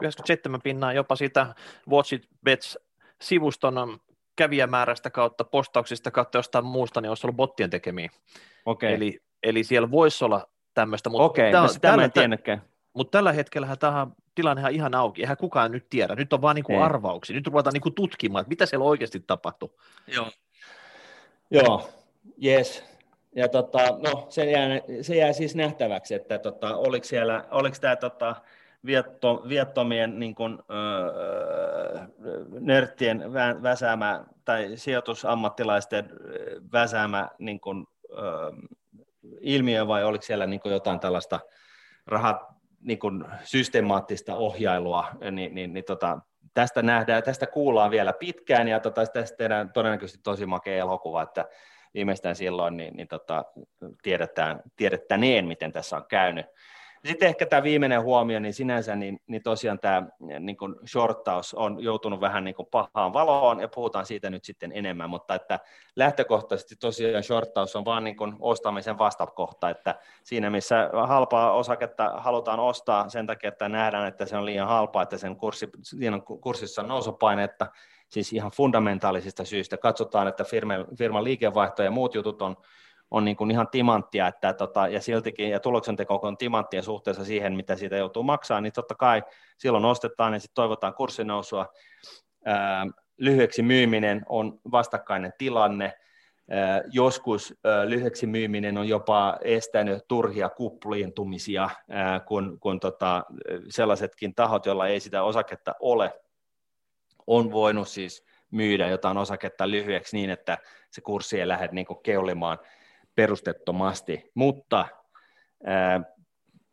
97 pinnaa jopa siitä Watch It Bets sivuston kävijämäärästä kautta postauksista kautta jostain muusta, niin olisi ollut bottien tekemiä. Okay. Eli, eli siellä voisi olla tämmöistä. Mutta Okei, tämä, no tämä en tiennytkään. Mutta tällä hetkellä tämä tilanne on ihan auki, eihän kukaan nyt tiedä. Nyt on vaan niinku arvauksia, nyt ruvetaan niinku tutkimaan, että mitä siellä oikeasti tapahtuu. Joo, Joo. yes. ja tota, no, se, jää, se jää siis nähtäväksi, että tota, oliko, siellä, oliko tämä tota, vietto, viettomien niin kuin, öö, nörttien vä, väsäämä tai sijoitusammattilaisten väsäämä niin kuin, öö, ilmiö vai oliko siellä niin kuin jotain tällaista rahat, niin kuin systemaattista ohjailua, niin, niin, niin tota, tästä nähdään, tästä kuullaan vielä pitkään ja tota, tästä tehdään todennäköisesti tosi makea elokuva, että viimeistään silloin niin, niin tota, tiedetään, tiedettäneen, miten tässä on käynyt. Sitten ehkä tämä viimeinen huomio, niin sinänsä niin, niin tosiaan tämä niin kuin shorttaus on joutunut vähän niin kuin pahaan valoon, ja puhutaan siitä nyt sitten enemmän, mutta että lähtökohtaisesti tosiaan shorttaus on vaan niin kuin ostamisen vastakohta, että siinä missä halpaa osaketta halutaan ostaa sen takia, että nähdään, että se on liian halpaa, että sen kurssi, siinä on kurssissa on nousupainetta, siis ihan fundamentaalisista syistä. Katsotaan, että firman, firman liikevaihto ja muut jutut on on niin kuin ihan timanttia, että tota, ja siltikin, ja tuloksenteko on timanttia suhteessa siihen, mitä siitä joutuu maksaa, niin totta kai silloin ostetaan ja sitten toivotaan kurssinousua. Ää, lyhyeksi myyminen on vastakkainen tilanne, joskus lyhyeksi myyminen on jopa estänyt turhia kupliintumisia, kun, kun tota, sellaisetkin tahot, joilla ei sitä osaketta ole, on voinut siis myydä jotain osaketta lyhyeksi niin, että se kurssi ei lähde niin keulimaan perustettomasti, mutta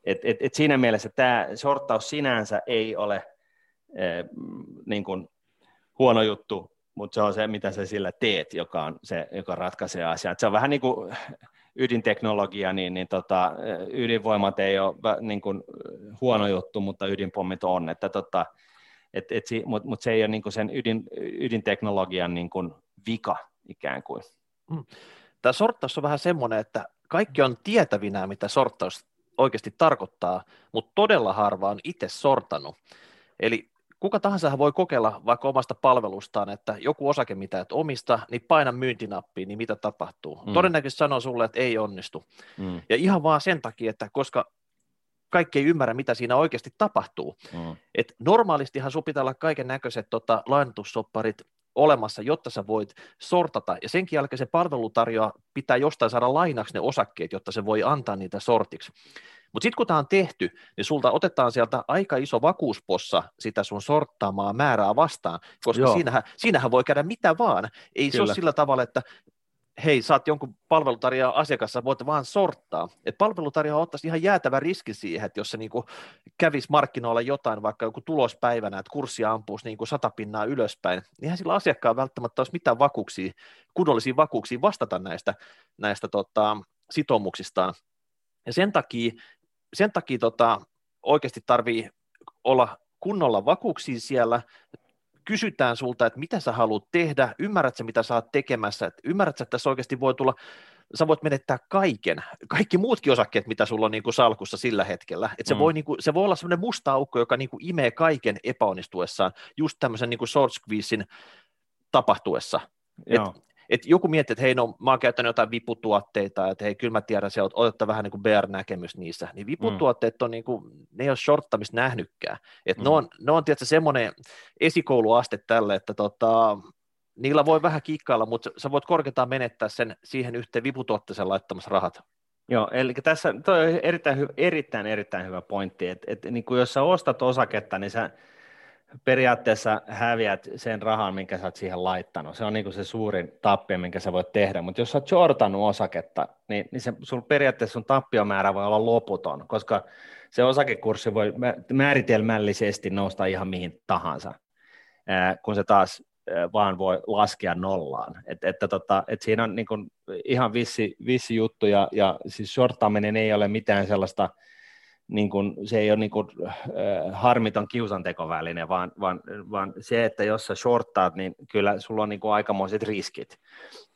et, et, et siinä mielessä tämä sortaus sinänsä ei ole niin kuin huono juttu, mutta se on se, mitä sä sillä teet, joka, on se, joka ratkaisee asian. se on vähän niin kuin ydinteknologia, niin, niin tota, ydinvoimat ei ole niin kuin huono juttu, mutta ydinpommit on, että tota, et, et, mutta mut se ei ole niin kuin sen ydin, ydinteknologian niin kuin vika ikään kuin. Mm tämä sorttaus on vähän semmoinen, että kaikki on tietävinä, mitä sorttaus oikeasti tarkoittaa, mutta todella harva on itse sortanut. Eli kuka tahansa voi kokeilla vaikka omasta palvelustaan, että joku osake, mitä et omista, niin paina myyntinappiin, niin mitä tapahtuu. Mm. Todennäköisesti sanoo sulle, että ei onnistu. Mm. Ja ihan vaan sen takia, että koska kaikki ei ymmärrä, mitä siinä oikeasti tapahtuu. Mm. Et normaalistihan sun pitää olla kaiken näköiset tota, lainatussopparit olemassa, jotta sä voit sortata, ja senkin jälkeen se palvelutarjoa pitää jostain saada lainaksi ne osakkeet, jotta se voi antaa niitä sortiksi. Mutta sitten kun tämä on tehty, niin sulta otetaan sieltä aika iso vakuuspossa sitä sun sorttaamaa määrää vastaan, koska siinähän, siinähän voi käydä mitä vaan. Ei Kyllä. se ole sillä tavalla, että hei, saat jonkun palvelutarjoajan asiakassa, voit vaan sorttaa. Et palvelutarjoaja ottaisi ihan jäätävä riski siihen, että jos se niinku kävisi markkinoilla jotain, vaikka joku tulospäivänä, että kurssi ampuisi niinku sata pinnaa ylöspäin, niin eihän sillä asiakkaan välttämättä olisi mitään vakuuksia, kunnollisia vakuuksia vastata näistä, näistä tota, sitoumuksistaan. Ja sen takia, sen takia tota, oikeasti tarvii olla kunnolla vakuuksia siellä, kysytään sulta, että mitä sä haluat tehdä, ymmärrät sä, mitä sä oot tekemässä, että ymmärrät sä, että tässä oikeasti voi tulla, sä voit menettää kaiken, kaikki muutkin osakkeet, mitä sulla on niin kuin salkussa sillä hetkellä, että se, mm. voi, niin kuin, se voi olla semmoinen musta aukko, joka niin kuin imee kaiken epäonnistuessaan, just tämmöisen niin kuin short squeezein tapahtuessa. Et, että joku miettii, että hei, no mä oon käyttänyt jotain viputuotteita, että hei, kyllä mä tiedän, se ottaa vähän niin kuin BR-näkemys niissä, niin viputuotteet mm. on niin kuin, ne ei ole shorttamista nähnytkään, että mm. ne on, ne on tietysti semmoinen esikouluaste tälle, että tota, niillä voi vähän kikkailla, mutta sä voit korkeintaan menettää sen siihen yhteen viputuotteeseen laittamassa rahat. Joo, eli tässä toi on erittäin, erittäin, erittäin hyvä pointti, että, että niin jos sä ostat osaketta, niin sä periaatteessa häviät sen rahan, minkä sä oot siihen laittanut. Se on niin kuin se suurin tappio, minkä sä voit tehdä. Mutta jos sä oot shortannut osaketta, niin, niin se, sun periaatteessa sun tappiomäärä voi olla loputon, koska se osakekurssi voi määritelmällisesti nousta ihan mihin tahansa, kun se taas vaan voi laskea nollaan. Et, että tota, et siinä on niin kuin ihan vissi, vissi juttu, ja, ja siis shorttaaminen ei ole mitään sellaista – niin kuin, se ei ole niin kuin, äh, harmiton kiusantekoväline, vaan, vaan, vaan se, että jos sä shorttaat, niin kyllä sulla on niin kuin aikamoiset riskit,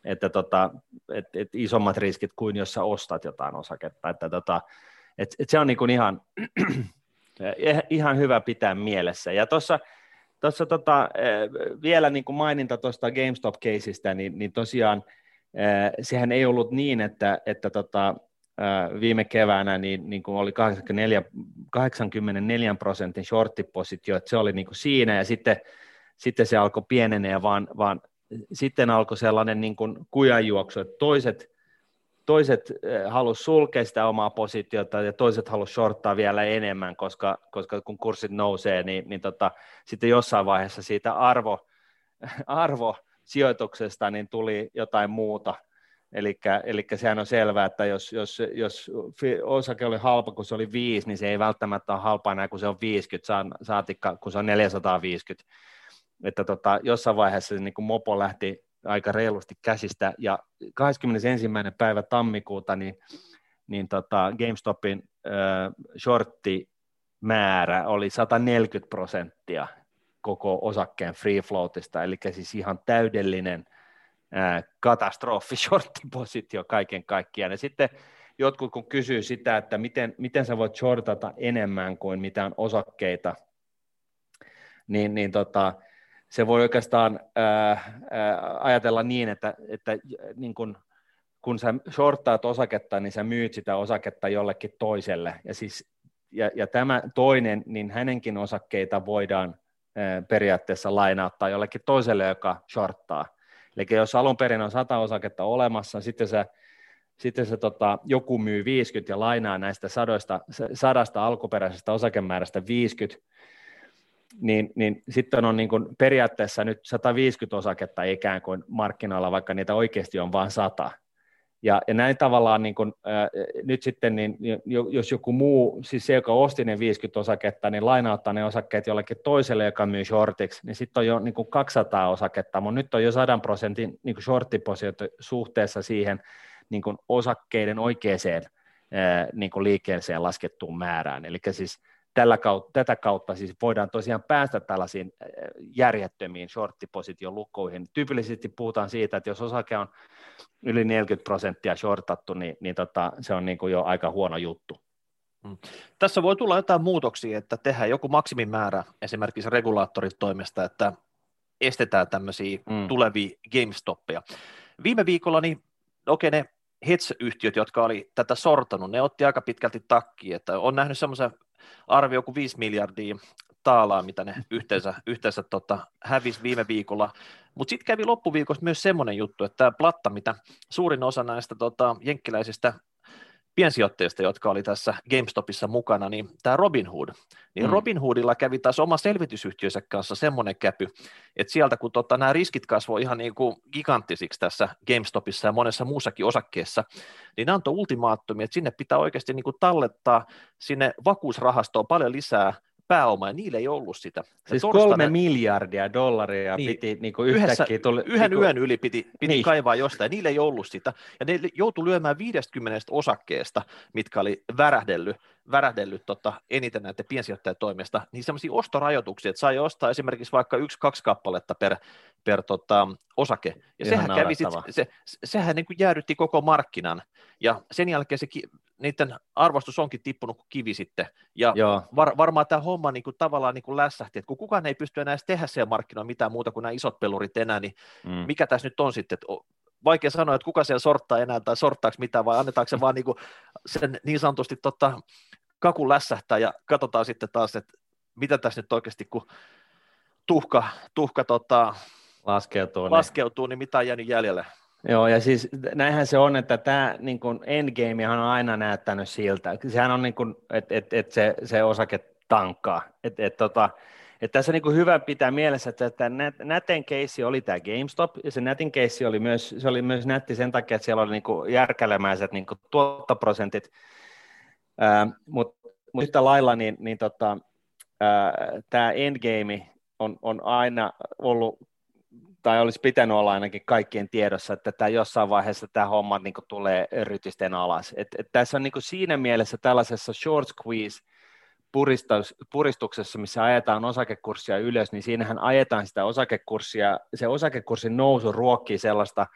että tota, et, et isommat riskit kuin jos sä ostat jotain osaketta, että tota, et, et se on niin kuin ihan, ihan hyvä pitää mielessä. Ja tuossa Tuossa tota, vielä niin kuin maininta tuosta GameStop-keisistä, niin, niin tosiaan sehän ei ollut niin, että, että tota, viime keväänä niin, niin kuin oli 84, 84 prosentin shorttipositio, että se oli niin kuin siinä ja sitten, sitten se alkoi pienenee, vaan, vaan sitten alkoi sellainen niin kuin kujanjuoksu, että toiset toiset halusivat sulkea sitä omaa positiota ja toiset halusivat shorttaa vielä enemmän, koska, koska kun kurssit nousee, niin, niin tota, sitten jossain vaiheessa siitä arvo, arvo sijoituksesta niin tuli jotain muuta. Eli sehän on selvää, että jos, jos, jos osake oli halpa, kun se oli 5, niin se ei välttämättä ole halpa enää, kun se on 50, saatikka, kun se on 450. Että tota, jossain vaiheessa se niin mopo lähti aika reilusti käsistä, ja 21. päivä tammikuuta niin, niin tota GameStopin äh, shortti-määrä oli 140 prosenttia koko osakkeen free floatista, eli siis ihan täydellinen katastrofi shorttipositio kaiken kaikkiaan. Ja sitten jotkut kun kysyy sitä, että miten, miten sä voit shortata enemmän kuin mitään osakkeita, niin, niin tota, se voi oikeastaan ää, ää, ajatella niin, että, että niin kun, kun sä shorttaat osaketta, niin sä myyt sitä osaketta jollekin toiselle. Ja, siis, ja, ja tämä toinen, niin hänenkin osakkeita voidaan ää, periaatteessa lainauttaa jollekin toiselle, joka shorttaa. Eli jos alun perin on sata osaketta olemassa, sitten se sitten se tota, joku myy 50 ja lainaa näistä sadoista, sadasta alkuperäisestä osakemäärästä 50, niin, niin sitten on niin kuin periaatteessa nyt 150 osaketta ikään kuin markkinoilla, vaikka niitä oikeasti on vain 100. Ja, ja näin tavallaan niin kuin, äh, nyt sitten, niin, jos joku muu, siis se, joka osti ne 50 osaketta, niin lainauttaa ne osakkeet jollekin toiselle, joka myy shortiksi, niin sitten on jo niin kuin 200 osaketta, mutta nyt on jo 100 prosentin niin shorttipositio suhteessa siihen niin kuin osakkeiden oikeaan niin kuin liikkeeseen laskettuun määrään. Eli siis tällä kautta, tätä kautta siis voidaan tosiaan päästä tällaisiin äh, järjettömiin shorttiposition lukuihin. Tyypillisesti puhutaan siitä, että jos osake on yli 40 prosenttia shortattu, niin, niin tota, se on niin kuin jo aika huono juttu. Hmm. Tässä voi tulla jotain muutoksia, että tehdään joku maksimimäärä esimerkiksi regulaattorit toimesta, että estetään tämmöisiä mm. tulevia GameStoppeja. Viime viikolla, niin okei, ne hedge-yhtiöt, jotka oli tätä sortanut, ne otti aika pitkälti takkiin, että on nähnyt semmoisen arvio kuin 5 miljardia taalaa, mitä ne yhteensä, yhteensä tota, hävisi viime viikolla. Mutta sitten kävi loppuviikosta myös semmoinen juttu, että tämä platta, mitä suurin osa näistä tota, jenkkiläisistä piensijoitteista, jotka oli tässä GameStopissa mukana, niin tämä Robinhood, niin mm. Robinhoodilla kävi taas oma selvitysyhtiönsä kanssa semmoinen käpy, että sieltä kun tota, nämä riskit kasvoivat ihan niin kuin giganttisiksi tässä GameStopissa ja monessa muussakin osakkeessa, niin ne antoi ultimaattumia, että sinne pitää oikeasti niin kuin tallettaa sinne vakuusrahastoon paljon lisää pääomaa, ja niillä ei ollut sitä. Siis torstaina... kolme miljardia dollaria niin, piti niin kuin yhtäkkiä... Tuli, yhden niin kuin... yön yli piti, piti niin. kaivaa jostain, niillä ei ollut sitä, ja ne joutui lyömään 50 osakkeesta, mitkä oli värähdellyt, värähdellyt tota, eniten näiden piensijoittajien toimesta, niin sellaisia ostorajoituksia, että sai ostaa esimerkiksi vaikka yksi-kaksi kappaletta per, per tota, osake, ja sehän, kävi sit, se, sehän niin kuin jäädytti koko markkinan, ja sen jälkeen se niiden arvostus onkin tippunut kuin kivi sitten, ja var, varmaan tämä homma niin kuin, tavallaan niin kuin lässähti, että kun kukaan ei pysty enää tehdä siellä markkinoilla mitään muuta kuin nämä isot pelurit enää, niin mm. mikä tässä nyt on sitten, että vaikea sanoa, että kuka siellä sorttaa enää tai sorttaako mitään, vai annetaanko se vaan niin kuin sen niin sanotusti tota, kakun lässähtää ja katsotaan sitten taas, että mitä tässä nyt oikeasti, kun tuhka, tuhka tota, laskeutuu, niin- laskeutuu niin. niin mitä on jäänyt jäljelle? Joo, ja siis näinhän se on, että tämä niin endgame on aina näyttänyt siltä. Sehän on niin kuin, että et, et se, se osake tankkaa. Et, et, tota, et tässä on niin hyvä pitää mielessä, että, että näten keissi oli tämä GameStop, ja se nätin keissi oli myös, se oli myös nätti sen takia, että siellä oli niin järkälemäiset niin tuottoprosentit, mutta mut yhtä lailla niin, niin tota, tämä endgame on, on aina ollut tai olisi pitänyt olla ainakin kaikkien tiedossa, että tämä jossain vaiheessa tämä homma niin tulee rytisten alas. Et, et tässä on niin siinä mielessä tällaisessa short squeeze puristuksessa, missä ajetaan osakekurssia ylös, niin siinähän ajetaan sitä osakekurssia, se osakekurssin nousu ruokkii sellaista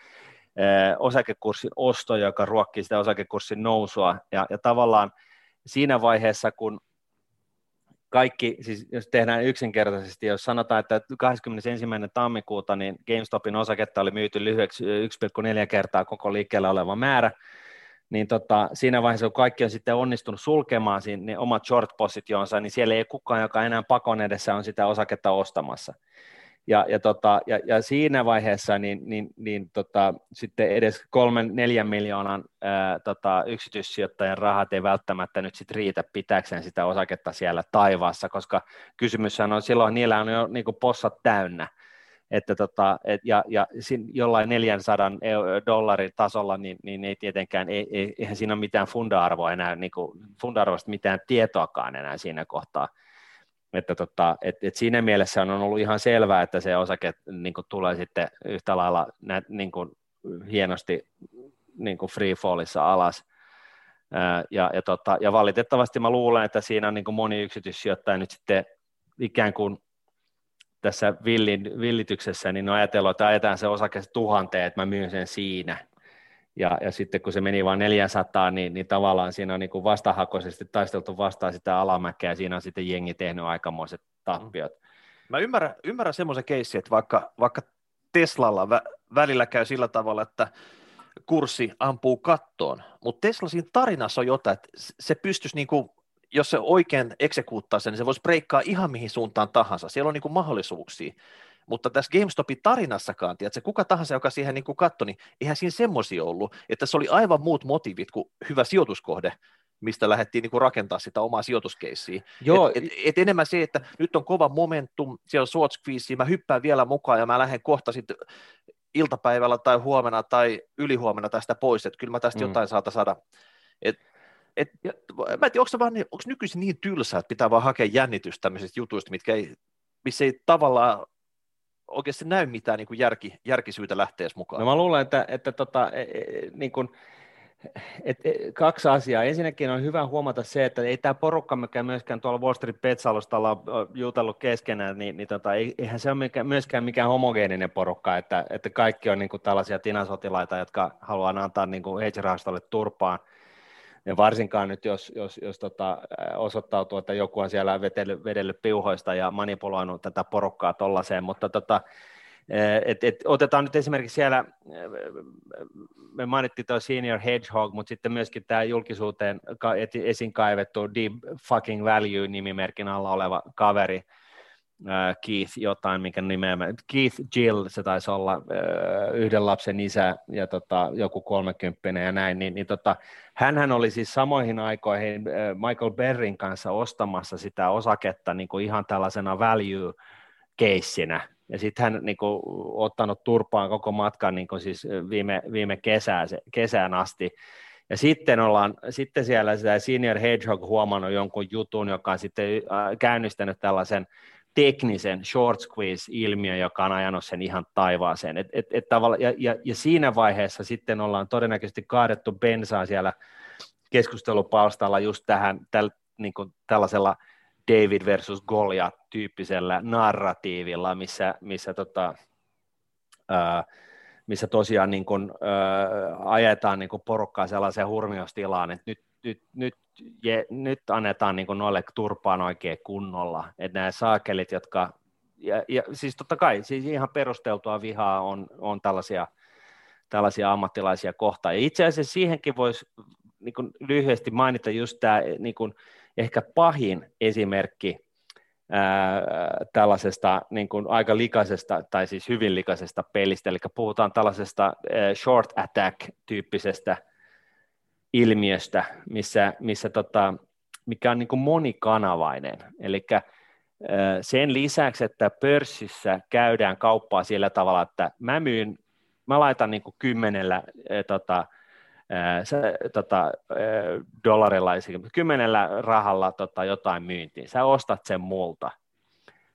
eh, osakekurssin ostoa, joka ruokkii sitä osakekurssin nousua, ja, ja tavallaan siinä vaiheessa, kun kaikki, siis jos tehdään yksinkertaisesti, jos sanotaan, että 21. tammikuuta niin GameStopin osaketta oli myyty lyhyeksi 1,4 kertaa koko liikkeellä oleva määrä, niin tota, siinä vaiheessa, kun kaikki on sitten onnistunut sulkemaan siinä, niin omat short-positionsa, niin siellä ei kukaan, joka enää pakon edessä on sitä osaketta ostamassa. Ja, ja, tota, ja, ja siinä vaiheessa niin, niin, niin tota, sitten edes kolmen, neljän miljoonan ää, tota, yksityissijoittajan rahat ei välttämättä nyt sit riitä pitääkseen sitä osaketta siellä taivaassa, koska kysymyshän on silloin, niillä on jo niin possat täynnä, että tota, et, ja, ja jollain 400 dollarin tasolla, niin, niin ei tietenkään, ei, ei, eihän siinä ole mitään funda-arvoa enää, niin kuin, funda-arvoista mitään tietoakaan enää siinä kohtaa, että tota, et, et siinä mielessä on ollut ihan selvää, että se osake niin kuin, tulee sitten yhtä lailla nä, niin kuin, hienosti niin kuin free fallissa alas. Ja, ja, tota, ja valitettavasti mä luulen, että siinä on niin kuin moni yksityissijoittaja nyt sitten ikään kuin tässä villin, villityksessä, niin on ajatellut, että ajetaan se osake tuhanteen, että mä myyn sen siinä. Ja, ja sitten kun se meni vain 400, niin, niin tavallaan siinä on niin kuin vastahakoisesti taisteltu vastaan sitä alamäkeä, ja siinä on sitten jengi tehnyt aikamoiset tappiot. Mä ymmärrän, ymmärrän semmoisen keissin, että vaikka, vaikka Teslalla vä, välillä käy sillä tavalla, että kurssi ampuu kattoon, mutta Tesla siinä tarinassa on jotain, että se pystyisi niin kuin, jos se oikein eksekuuttaa sen, niin se voisi breikkaa ihan mihin suuntaan tahansa. Siellä on niin kuin mahdollisuuksia. Mutta tässä GameStopin tarinassakaan, tiedätkö, kuka tahansa, joka siihen niin katsoi, niin eihän siinä semmoisia ollut, että se oli aivan muut motiivit kuin hyvä sijoituskohde, mistä lähdettiin niin rakentaa sitä omaa sijoituskeissiä. Joo. Et, et, et enemmän se, että nyt on kova momentum, siellä on short squeeze, mä hyppään vielä mukaan ja mä lähden kohta sitten iltapäivällä tai huomenna tai ylihuomenna tästä pois, että kyllä mä tästä mm. jotain saata saada. Et, et, mä en tiedä, onko, vaan, onko nykyisin niin tylsää, että pitää vaan hakea jännitystä tämmöisistä jutuista, mitkä ei, missä ei tavallaan oikeasti näy mitään niin kuin järki, järkisyytä lähteä mukaan. No mä luulen, että, että tota, e, e, niin kuin, et, et, kaksi asiaa. Ensinnäkin on hyvä huomata se, että ei tämä porukka, mikä myöskään tuolla Wall Street Petsalosta on jutellut keskenään, niin, niin tota, eihän se ole myöskään mikään homogeeninen porukka, että, että kaikki on niin kuin tällaisia tinasotilaita, jotka haluaa antaa niin kuin hedge-rahastolle turpaan ja varsinkaan nyt, jos, jos, jos tota, osoittautuu, että joku on siellä vedellyt, vedellyt piuhoista ja manipuloinut tätä porukkaa tollaiseen, mutta tota, et, et, otetaan nyt esimerkiksi siellä, me mainittiin tuo Senior Hedgehog, mutta sitten myöskin tämä julkisuuteen esiin kaivettu Deep Fucking Value-nimimerkin alla oleva kaveri, Keith jotain, mikä nimeä, Keith Jill, se taisi olla yhden lapsen isä ja tota, joku kolmekymppinen ja näin, niin, niin tota, hänhän oli siis samoihin aikoihin Michael Berrin kanssa ostamassa sitä osaketta niin kuin ihan tällaisena value keissinä, ja sitten hän niin kuin, ottanut turpaan koko matkan niin kuin siis viime, viime kesään, kesään asti, ja sitten ollaan, sitten siellä sitä Senior Hedgehog huomannut jonkun jutun, joka on sitten käynnistänyt tällaisen teknisen short squeeze-ilmiö, joka on ajanut sen ihan taivaaseen. Et, et, et tavalla, ja, ja, ja siinä vaiheessa sitten ollaan todennäköisesti kaadettu bensaa siellä keskustelupalstalla just tähän täl, niin kuin tällaisella David versus Goliath-tyyppisellä narratiivilla, missä, missä, tota, ää, missä tosiaan niin kuin, ää, ajetaan niin kuin porukkaa sellaiseen hurmiostilaan, että nyt, nyt, nyt je, nyt annetaan niin noille turpaan oikein kunnolla, että nämä saakelit, jotka, ja, ja siis totta kai, siis ihan perusteltua vihaa on, on tällaisia, tällaisia ammattilaisia kohtaan, ja itse asiassa siihenkin voisi niin lyhyesti mainita just tämä niin kuin, ehkä pahin esimerkki ää, tällaisesta niin kuin aika likaisesta, tai siis hyvin likaisesta pelistä, eli puhutaan tällaisesta ää, short attack-tyyppisestä ilmiöstä, missä, missä tota, mikä on niin kuin monikanavainen. Eli sen lisäksi, että pörssissä käydään kauppaa sillä tavalla, että mä myyn, mä laitan niin kuin kymmenellä tota, se, tota, dollarilla, kymmenellä rahalla tota, jotain myyntiin, sä ostat sen multa.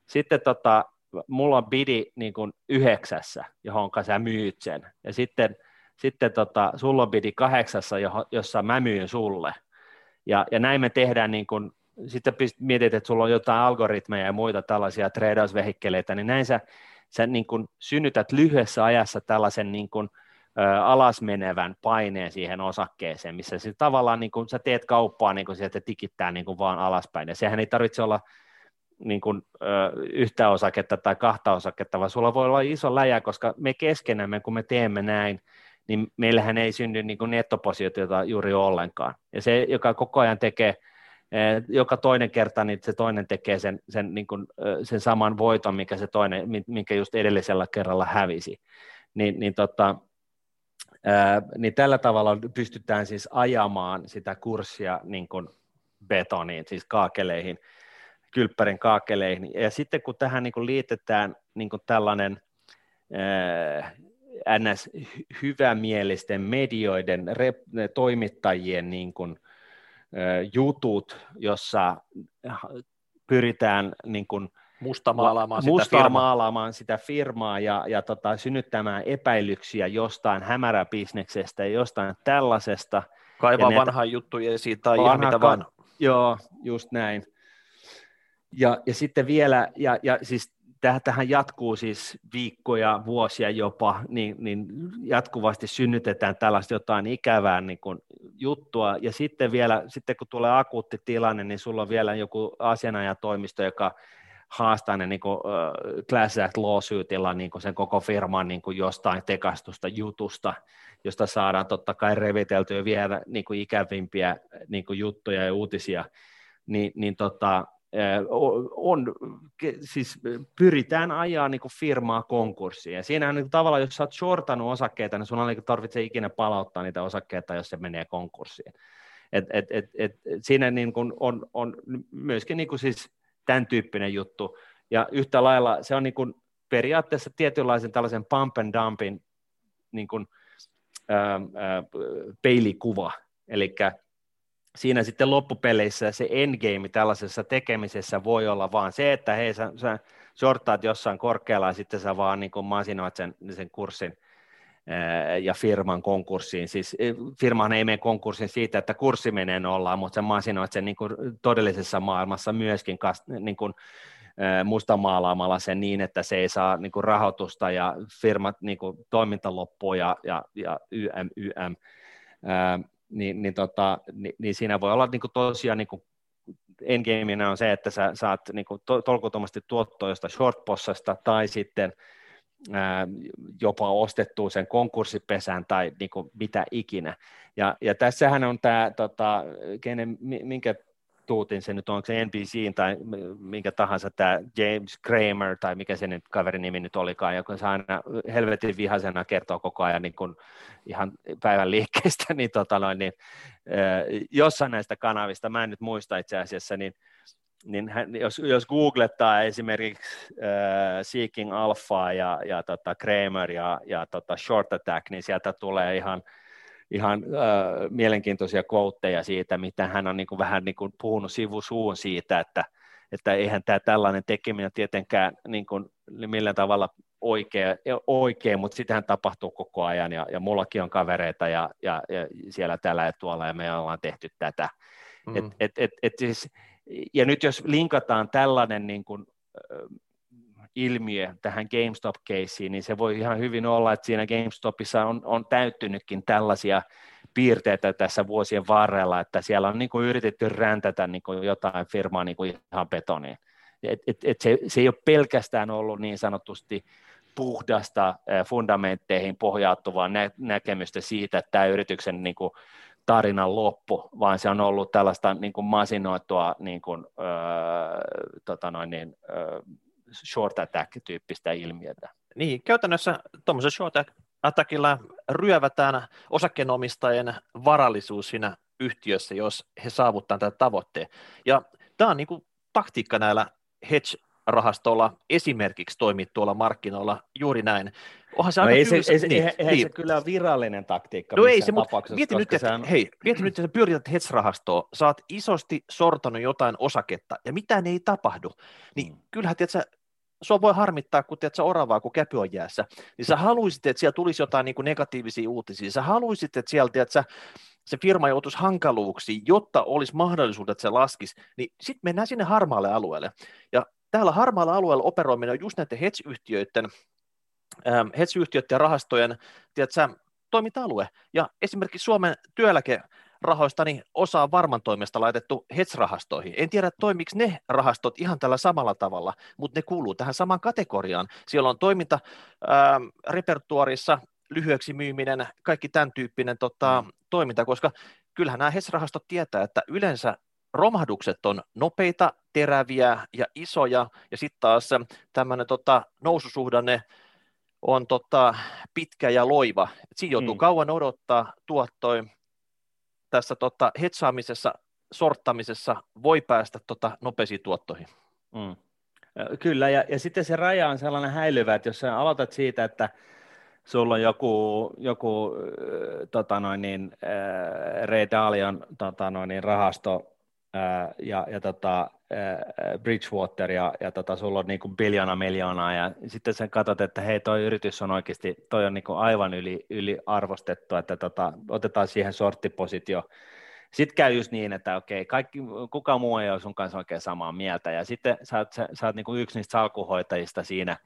Sitten tota, mulla on bidi niin kuin yhdeksässä, johon sä myyt sen, ja sitten sitten tota, sulla on bidi kahdeksassa, jossa mä myyn sulle. Ja, ja näin me tehdään niin kun, sitten mietit, että sulla on jotain algoritmeja ja muita tällaisia treidausvehikkeleitä, niin näin sä, sä niin kun synnytät lyhyessä ajassa tällaisen niin kun, ä, alasmenevän paineen siihen osakkeeseen, missä siis tavallaan niin kun, sä teet kauppaa niin kun sieltä tikittää niin kun vaan alaspäin, ja sehän ei tarvitse olla niin kuin, ö, yhtä osaketta tai kahta osaketta, vaan sulla voi olla iso läjä, koska me keskenämme, kun me teemme näin, niin meillähän ei synny niin kuin nettopositiota juuri ollenkaan. Ja se, joka koko ajan tekee joka toinen kerta niin se toinen tekee sen, sen, niin kuin, sen saman voiton, mikä se toinen, minkä just edellisellä kerralla hävisi. Niin, niin, tota, niin tällä tavalla pystytään siis ajamaan sitä kurssia niin kuin betoniin, siis kaakeleihin, kylppärin kaakeleihin. Ja sitten kun tähän niin kuin liitetään niin kuin tällainen ns. hyvämielisten medioiden, rep, toimittajien niin kuin, jutut, jossa pyritään niin kuin, mustamaalaamaan, sitä, mustamaalaamaan sitä firmaa ja, ja tota, synnyttämään epäilyksiä jostain hämäräbisneksestä ja jostain tällaisesta. Kaivaa ja vanhaa juttuja esiin tai vanha, ihan mitä vaan. Joo, just näin. Ja, ja sitten vielä, ja, ja siis tähän jatkuu siis viikkoja, vuosia jopa, niin, niin jatkuvasti synnytetään tällaista jotain ikävää niin kuin juttua, ja sitten vielä, sitten kun tulee akuutti tilanne, niin sulla on vielä joku asianajatoimisto, joka haastaa ne niin kuin, uh, class act lawsuitilla niin kuin sen koko firman niin kuin jostain tekastusta jutusta, josta saadaan totta kai reviteltyä vielä niin kuin ikävimpiä niin kuin juttuja ja uutisia, niin, niin tota, on, siis pyritään ajaa niin firmaa konkurssiin. Ja siinä on niin tavallaan, jos sä oot shortannut osakkeita, niin sun ei niin tarvitse ikinä palauttaa niitä osakkeita, jos se menee konkurssiin. Et, et, et, et, siinä niin kuin on, on myöskin niin kuin siis tämän tyyppinen juttu. Ja yhtä lailla se on niin kuin periaatteessa tietynlaisen tällaisen pump and dumpin niin kuin, ää, ää, peilikuva. Eli siinä sitten loppupeleissä se endgame tällaisessa tekemisessä voi olla vaan se, että hei, sä, sä shorttaat jossain korkealla ja sitten sä vaan niin kuin masinoit sen, sen kurssin ja firman konkurssiin. Siis firmahan ei mene konkurssiin siitä, että kurssi menee nollaan, mutta sä masinoit sen niin kuin todellisessa maailmassa myöskin niin kuin, mustamaalaamalla sen niin, että se ei saa niin kuin rahoitusta ja firmat niin kuin, toiminta loppuu ja, ja, ja YM, YM niin, niin, tota, niin, niin siinä voi olla niin kuin tosiaan niin kuin endgameina on se, että sä saat niin kuin to, tolkuttomasti tuottoa jostain shortpossasta tai sitten ää, jopa ostettua sen konkurssipesään tai niin kuin mitä ikinä. Ja, ja tässähän on tämä, tota, kenen, minkä tuutin se nyt, onko se NBC tai minkä tahansa tämä James Kramer tai mikä se nyt kaverin nimi nyt olikaan, joka saa aina helvetin vihaisena kertoo koko ajan niin kuin ihan päivän liikkeestä, niin, tota noin, niin jossain näistä kanavista, mä en nyt muista itse asiassa, niin niin hän, jos, jos googlettaa esimerkiksi äh, Seeking Alpha ja, ja tota Kramer ja, ja tota Short Attack, niin sieltä tulee ihan ihan äh, mielenkiintoisia koutteja siitä, mitä hän on niin kuin vähän niin kuin puhunut sivusuun siitä, että, että eihän tämä tällainen tekeminen tietenkään niin kuin millään tavalla oikea, oikea mutta sitähän tapahtuu koko ajan ja, ja mullakin on kavereita ja, ja, ja siellä täällä ja tuolla ja me ollaan tehty tätä. Mm. Et, et, et, et siis, ja nyt jos linkataan tällainen niin kuin, ilmiö tähän GameStop-keissiin, niin se voi ihan hyvin olla, että siinä GameStopissa on, on täyttynytkin tällaisia piirteitä tässä vuosien varrella, että siellä on niin kuin yritetty räntätä niin kuin jotain firmaa niin kuin ihan betoniin. Et, et, et se, se ei ole pelkästään ollut niin sanotusti puhdasta fundamentteihin pohjautuvaa nä- näkemystä siitä, että tämä yrityksen niin kuin tarinan loppu, vaan se on ollut tällaista niin kuin masinoitua niin kuin, öö, tota noin, niin, öö, short attack-tyyppistä ilmiötä. Niin, käytännössä tuommoisen short attackilla ryövätään osakkeenomistajien varallisuus siinä yhtiössä, jos he saavuttavat tätä tavoitteen. Ja tämä on niin kuin taktiikka näillä hedge rahastolla esimerkiksi toimii tuolla markkinoilla juuri näin. Onhan se no ei, se, ei, se, niin, ei, niin. se kyllä virallinen taktiikka no ei se, mutta mieti nyt, että, on... hei, mieti nyt, että sä pyörität hedge-rahastoa, sä oot isosti sortanut jotain osaketta ja mitään ei tapahdu, niin mm. kyllähän tiedät, sä, sua voi harmittaa, kun tiedät, sä oravaa, kun käpy on jäässä, niin sä haluaisit, että siellä tulisi jotain niin kuin negatiivisia uutisia, sä haluaisit, että siellä, tiedät, sä, se firma joutuisi hankaluuksiin, jotta olisi mahdollisuudet, että se laskisi, niin sitten mennään sinne harmaalle alueelle. Ja täällä harmaalla alueella operoiminen on just näiden hedge-yhtiöiden, ähm, hedge-yhtiöiden ja rahastojen tiedätkö, toiminta-alue. Ja esimerkiksi Suomen työeläke rahoista niin osa on varman toimesta laitettu hedge-rahastoihin. En tiedä, toimiks ne rahastot ihan tällä samalla tavalla, mutta ne kuuluu tähän samaan kategoriaan. Siellä on toiminta ää, ähm, repertuarissa, lyhyeksi myyminen, kaikki tämän tyyppinen tota, mm. toiminta, koska kyllähän nämä hedge-rahastot tietää, että yleensä romahdukset on nopeita, teräviä ja isoja, ja sitten taas tämmöinen tota, noususuhdanne on tota, pitkä ja loiva. Et siinä joutuu mm. kauan odottaa tuottoi. Tässä tota, hetsaamisessa, sorttamisessa voi päästä tota, nopeisiin tuottoihin. Mm. Kyllä, ja, ja sitten se raja on sellainen häilyvä, että jos sä aloitat siitä, että sulla on joku, joku tota noin, niin, Ray Dalion tota noin, niin, rahasto ja, ja tota, Bridgewater ja, ja tota, sulla on niin kuin biljona miljoonaa ja sitten sen katsot, että hei toi yritys on oikeasti, toi on niin kuin aivan yli, yli arvostettu, että tota, otetaan siihen sorttipositio. Sitten käy just niin, että okei, kaikki, kuka muu ei ole sun kanssa oikein samaa mieltä ja sitten sä oot, sä, sä oot niin kuin yksi niistä salkuhoitajista siinä,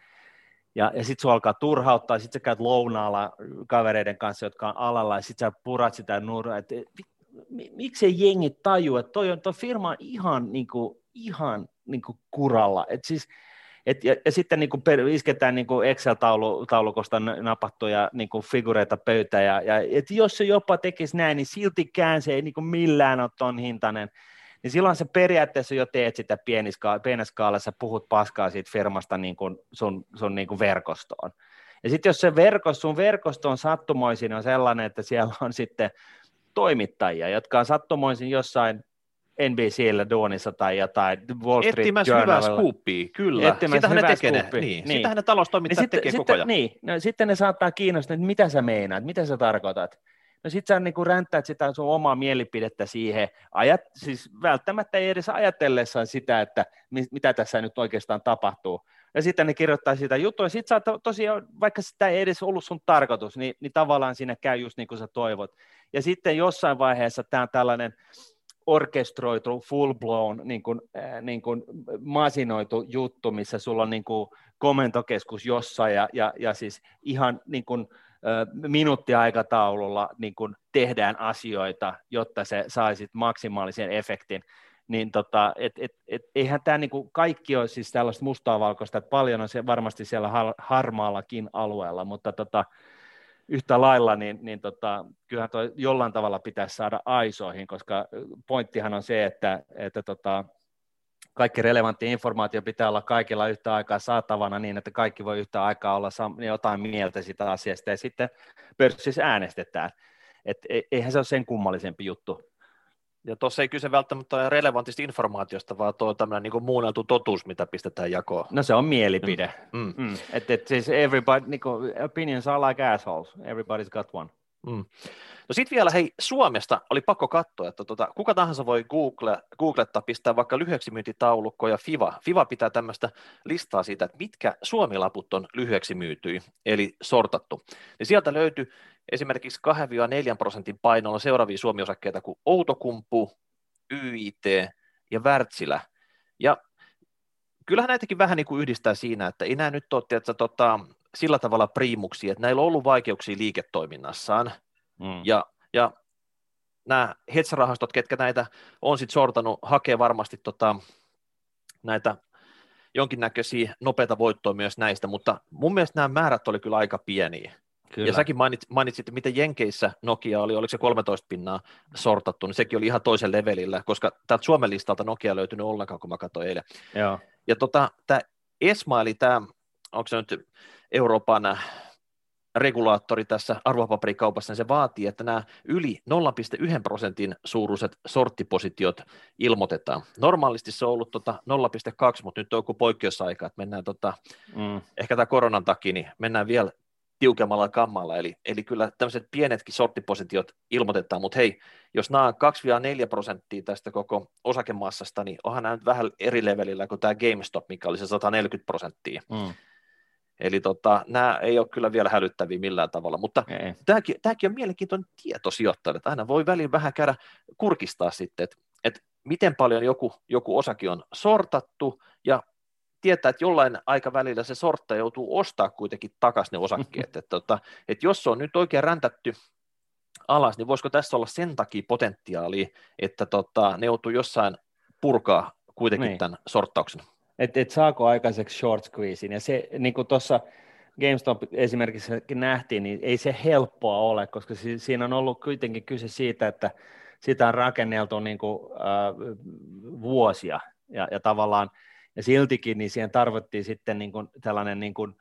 ja, ja sitten sua alkaa turhauttaa, sitten sä käyt lounaalla kavereiden kanssa, jotka on alalla, ja sitten sä purat sitä nurraa, että miksei jengi taju, että toi, on, toi firma on ihan, niin kuin, ihan niin kuin kuralla. Et siis, et, ja, ja, sitten niin kuin per, isketään niin kuin Excel-taulukosta napattuja niin kuin figureita pöytään, ja, ja et jos se jopa tekisi näin, niin siltikään se ei niin kuin millään ole ton hintainen niin silloin se periaatteessa jo teet sitä pienessä skaalassa, puhut paskaa siitä firmasta niin kuin sun, sun niin kuin verkostoon. Ja sitten jos se verkosto, sun verkosto on sattumoisin on sellainen, että siellä on sitten toimittajia, jotka on sattumoisin jossain NBCllä duunissa tai jotain Wall Street Etsimässä hyvää skuuppia, kyllä. Etsimässä Sitähän ne tekee ne, niin. niin. Sitähän ne taloustoimittajat niin tekee sitten, koko ajan. Niin, no, sitten ne saattaa kiinnostaa, että mitä sä meinaat, mitä sä tarkoitat. No sit sä niin ränttäät sitä sun omaa mielipidettä siihen, Ajat, siis välttämättä ei edes ajatellessaan sitä, että mitä tässä nyt oikeastaan tapahtuu. Ja sitten ne kirjoittaa sitä juttua, sitten sä tosiaan, vaikka sitä ei edes ollut sun tarkoitus, niin, niin tavallaan siinä käy just niin kuin sä toivot. Ja sitten jossain vaiheessa tämä on tällainen orkestroitu, full-blown, niin kuin, äh, niin kuin masinoitu juttu, missä sulla on niin kuin komentokeskus jossain, ja, ja, ja siis ihan niin kuin, minuuttiaikataululla niin kun tehdään asioita, jotta se saisit maksimaalisen efektin, niin tota, et, et, et, eihän tämä niin kaikki ole siis tällaista mustaa valkoista, että paljon on se varmasti siellä har, harmaallakin alueella, mutta tota, yhtä lailla, niin, niin tota, kyllähän toi jollain tavalla pitäisi saada aisoihin, koska pointtihan on se, että, että tota, kaikki relevantti informaatio pitää olla kaikilla yhtä aikaa saatavana niin, että kaikki voi yhtä aikaa olla jotain mieltä sitä asiasta ja sitten pörssissä äänestetään. Et e-, eihän se ole sen kummallisempi juttu. Ja tuossa ei kyse välttämättä ole relevantista informaatiosta, vaan tuo tämmöinen niin muunneltu totuus, mitä pistetään jakoon. No se on mielipide. Mm. Mm. Et, et siis everybody, niin kuin, opinions are like assholes. Everybody's got one. Mm. No sitten vielä, hei, Suomesta oli pakko katsoa, että tota, kuka tahansa voi Google, Googlettaa, pistää vaikka lyhyeksi myyntitaulukko ja FIVA. FIVA pitää tämmöistä listaa siitä, että mitkä Suomilaput on lyhyeksi myytyi, eli sortattu. Ja sieltä löytyy esimerkiksi 2-4 prosentin painolla seuraavia Suomi-osakkeita kuin Outokumpu, YIT ja Wärtsilä. Ja kyllähän näitäkin vähän niin kuin yhdistää siinä, että ei nämä nyt ole että tota, sillä tavalla priimuksia, että näillä on ollut vaikeuksia liiketoiminnassaan, mm. ja, ja nämä hedge-rahastot, ketkä näitä on sitten sortanut, hakee varmasti tota, näitä jonkinnäköisiä nopeita voittoja myös näistä, mutta mun mielestä nämä määrät oli kyllä aika pieniä. Kyllä. Ja säkin mainitsit, mainitsit, että miten Jenkeissä Nokia oli, oliko se 13 pinnaa sortattu, niin sekin oli ihan toisen levelillä, koska täältä Suomen listalta Nokia löytynyt ollenkaan, kun mä katsoin eilen. Joo. Ja tota, tämä ESMA, eli tämä, onko se nyt Euroopan regulaattori tässä arvopaperikaupassa, niin se vaatii, että nämä yli 0,1 prosentin suuruiset sorttipositiot ilmoitetaan. Normaalisti se on ollut tota 0,2, mutta nyt on joku poikkeusaika, että mennään tota, mm. ehkä tämä koronan takia, niin mennään vielä tiukemmalla kammalla, eli, eli kyllä tämmöiset pienetkin sorttipositiot ilmoitetaan, mutta hei, jos nämä on 2-4 prosenttia tästä koko osakemassasta, niin onhan nämä nyt vähän eri levelillä kuin tämä GameStop, mikä oli se 140 prosenttia. Mm. Eli tota, nämä ei ole kyllä vielä hälyttäviä millään tavalla, mutta tämäkin, tämäkin on mielenkiintoinen tieto sijoittajalle, että aina voi väliin vähän käydä kurkistaa sitten, että, että miten paljon joku, joku osake on sortattu ja tietää, että jollain aikavälillä se sortta joutuu ostaa kuitenkin takaisin ne osakkeet. että, että, tota, että jos se on nyt oikein räntätty alas, niin voisiko tässä olla sen takia potentiaalia, että tota, ne joutuu jossain purkaa kuitenkin niin. tämän sorttauksen että et saako aikaiseksi short squeezein, ja se niin kuin tuossa GameStop esimerkiksi nähtiin, niin ei se helppoa ole, koska si- siinä on ollut kuitenkin kyse siitä, että sitä on rakenneltu niin kuin, äh, vuosia, ja, ja tavallaan, ja siltikin niin siihen tarvittiin sitten niin kuin tällainen niin kuin,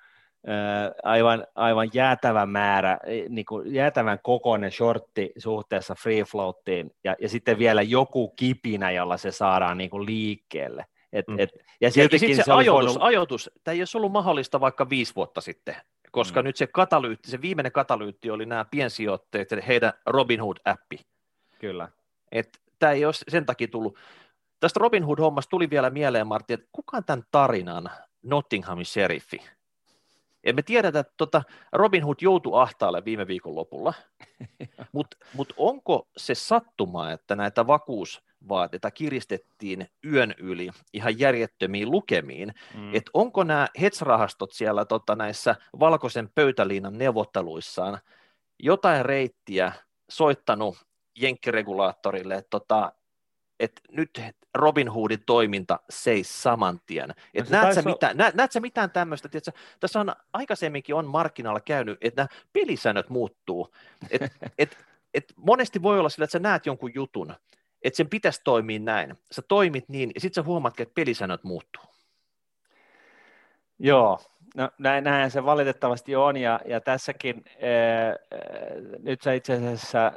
aivan, aivan jäätävä määrä, niin kuin jäätävän kokoinen shortti suhteessa free floattiin, ja, ja sitten vielä joku kipinä, jolla se saadaan niin kuin liikkeelle. Et, mm. et, ja, ja, ja se, se ajoitus, voinut... ajoitus, tämä ei olisi ollut mahdollista vaikka viisi vuotta sitten, koska mm. nyt se katalyytti, se viimeinen katalyytti oli nämä piensijoitteet heidän Robinhood-appi. Kyllä. Et tämä ei olisi sen takia tullut. Tästä Robinhood-hommasta tuli vielä mieleen, Martti, että kuka on tämän tarinan Nottinghamin sheriffi? Ja me tiedetään, että tota Robin Hood joutui ahtaalle viime viikon lopulla, mutta mut onko se sattuma, että näitä vakuusvaateita kiristettiin yön yli ihan järjettömiin lukemiin, mm. että onko nämä hedge-rahastot siellä tota, näissä valkoisen pöytäliinan neuvotteluissaan jotain reittiä soittanut jenkkiregulaattorille, että tota, että nyt Robin Hoodin toiminta seis saman tien. Et no näet, sä mitään, näet, näet sä mitään tämmöistä, tiiätkö, tässä on aikaisemminkin on markkinoilla käynyt, että nämä pelisäännöt muuttuu. Et, et, et monesti voi olla sillä, että sä näet jonkun jutun, että sen pitäisi toimia näin. Sä toimit niin, ja sitten sä huomaat, että pelisäännöt muuttuu. Joo, no näin, näin se valitettavasti on, ja, ja tässäkin ää, nyt sä itse asiassa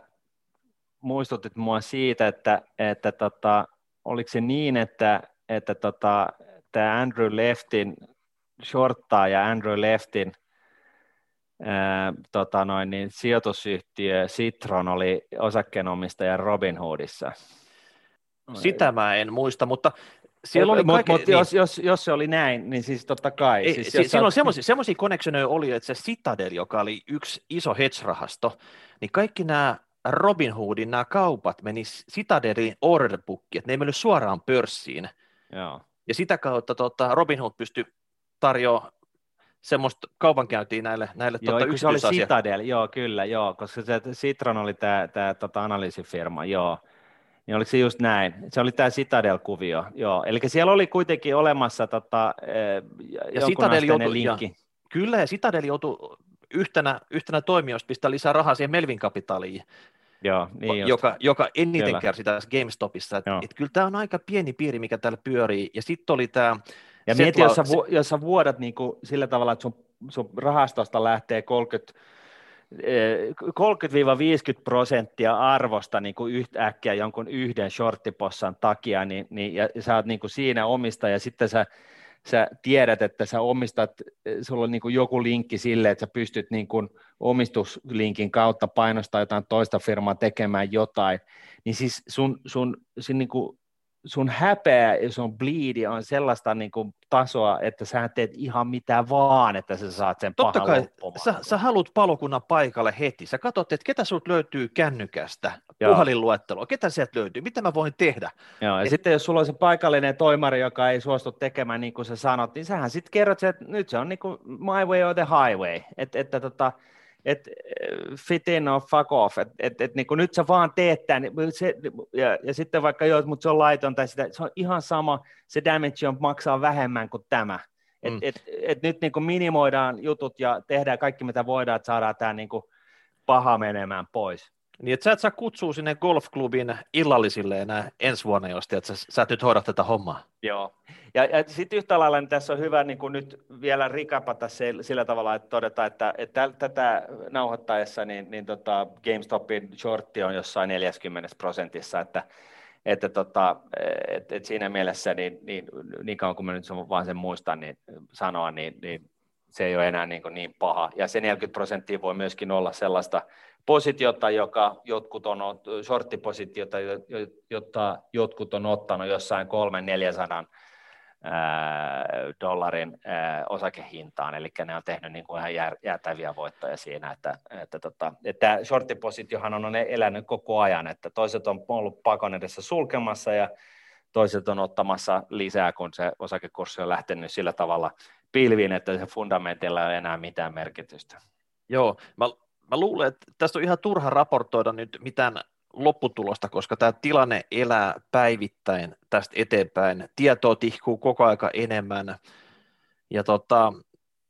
muistutit mua siitä, että, että tota, oliko se niin, että, että tota, tämä Andrew Leftin shorttaa ja Andrew Leftin ää, tota noin, niin sijoitusyhtiö Citron oli osakkeenomistaja Robin Hoodissa. Sitä mä en muista, mutta siellä oli kaiken, mut, niin. jos, jos, jos, se oli näin, niin siis totta kai. Ei, siis, si- silloin semmoisia, semmoisia connectioneja oli, että se Citadel, joka oli yksi iso hedge-rahasto, niin kaikki nämä Robinhoodin nämä kaupat meni Citadelin orderbookiin, että ne ei mennyt suoraan pörssiin. Joo. Ja sitä kautta tota, Robinhood pystyi tarjoamaan semmoista kaupankäyntiä näille, näille joo, tota, se oli Citadel, joo kyllä, joo, koska se Citron oli tämä, tämä tota, analyysifirma, joo. Niin oliko se just näin? Se oli tämä Citadel-kuvio, joo. Eli siellä oli kuitenkin olemassa tota, eh, ja Citadel joutui, linkki. Ja, kyllä, ja Citadel joutui yhtenä, yhtenä toimijoista pistää lisää rahaa siihen Melvin kapitaaliin, Joo, niin joka, joka eniten kyllä. kärsi tässä GameStopissa. Että et kyllä tämä on aika pieni piiri, mikä täällä pyörii. Ja sitten oli tämä... Ja mieti, jos sä, jos sä vuodat niin kuin sillä tavalla, että sun, sun rahastosta lähtee 30 30-50 eh, prosenttia arvosta niin kuin yhtäkkiä jonkun yhden shorttipossan takia, niin, niin, ja sä oot niin kuin siinä omista, ja sitten sä sä tiedät, että sä omistat, sulla on niin kuin joku linkki sille, että sä pystyt niin kuin omistuslinkin kautta painostaa jotain toista firmaa tekemään jotain, niin siis sun, sun, sun, niin kuin sun häpeä ja sun bleedi on sellaista niin kuin tasoa, että sä teet ihan mitä vaan, että sä saat sen Totta kai, sä, sä haluat palokunnan paikalle heti. Sä katsot, että ketä sut löytyy kännykästä, Joo. puhelinluetteloa, ketä sieltä löytyy, mitä mä voin tehdä. Joo, ja Et... sitten jos sulla on se paikallinen toimari, joka ei suostu tekemään niin kuin sä sanot, niin sähän sitten kerrot, että nyt se on niin kuin my way or the highway. Et, että tota, et fit in or fuck off, että et, et, niin nyt sä vaan teet tämän, se, ja, ja sitten vaikka joo, mutta se on laiton tai sitä, se on ihan sama, se damage on maksaa vähemmän kuin tämä. Et, mm. et, et nyt niin minimoidaan jutut ja tehdään kaikki mitä voidaan, että saadaan tämä niin paha menemään pois. Niin, että sä et saa kutsua sinne golfklubin illallisille enää ensi vuonna, jos tiedät, sä, sä et nyt hoida tätä hommaa. Joo. Ja, ja sitten yhtä lailla niin tässä on hyvä niin kuin nyt vielä rikapata se, sillä tavalla, että todeta, että, että tätä nauhoittaessa niin, niin tota GameStopin shortti on jossain 40 prosentissa, että, että tota, et, et siinä mielessä niin, niin, niin kauan kuin mä nyt vaan sen muistan niin sanoa, niin, niin se ei ole enää niin, niin paha. Ja se 40 prosenttia voi myöskin olla sellaista positiota, joka jotkut on, shorttipositiota, jota jotkut on ottanut jossain 300-400 dollarin osakehintaan, eli ne on tehnyt niin kuin ihan jäätäviä voittoja siinä, että, että, tota, että shorttipositiohan on elänyt koko ajan, että toiset on ollut pakon edessä sulkemassa ja toiset on ottamassa lisää, kun se osakekurssi on lähtenyt sillä tavalla pilviin, että se fundamentilla ei ole enää mitään merkitystä. Joo, mä, mä luulen, että tästä on ihan turha raportoida nyt mitään lopputulosta, koska tämä tilanne elää päivittäin tästä eteenpäin. Tietoa tihkuu koko aika enemmän. Ja tota,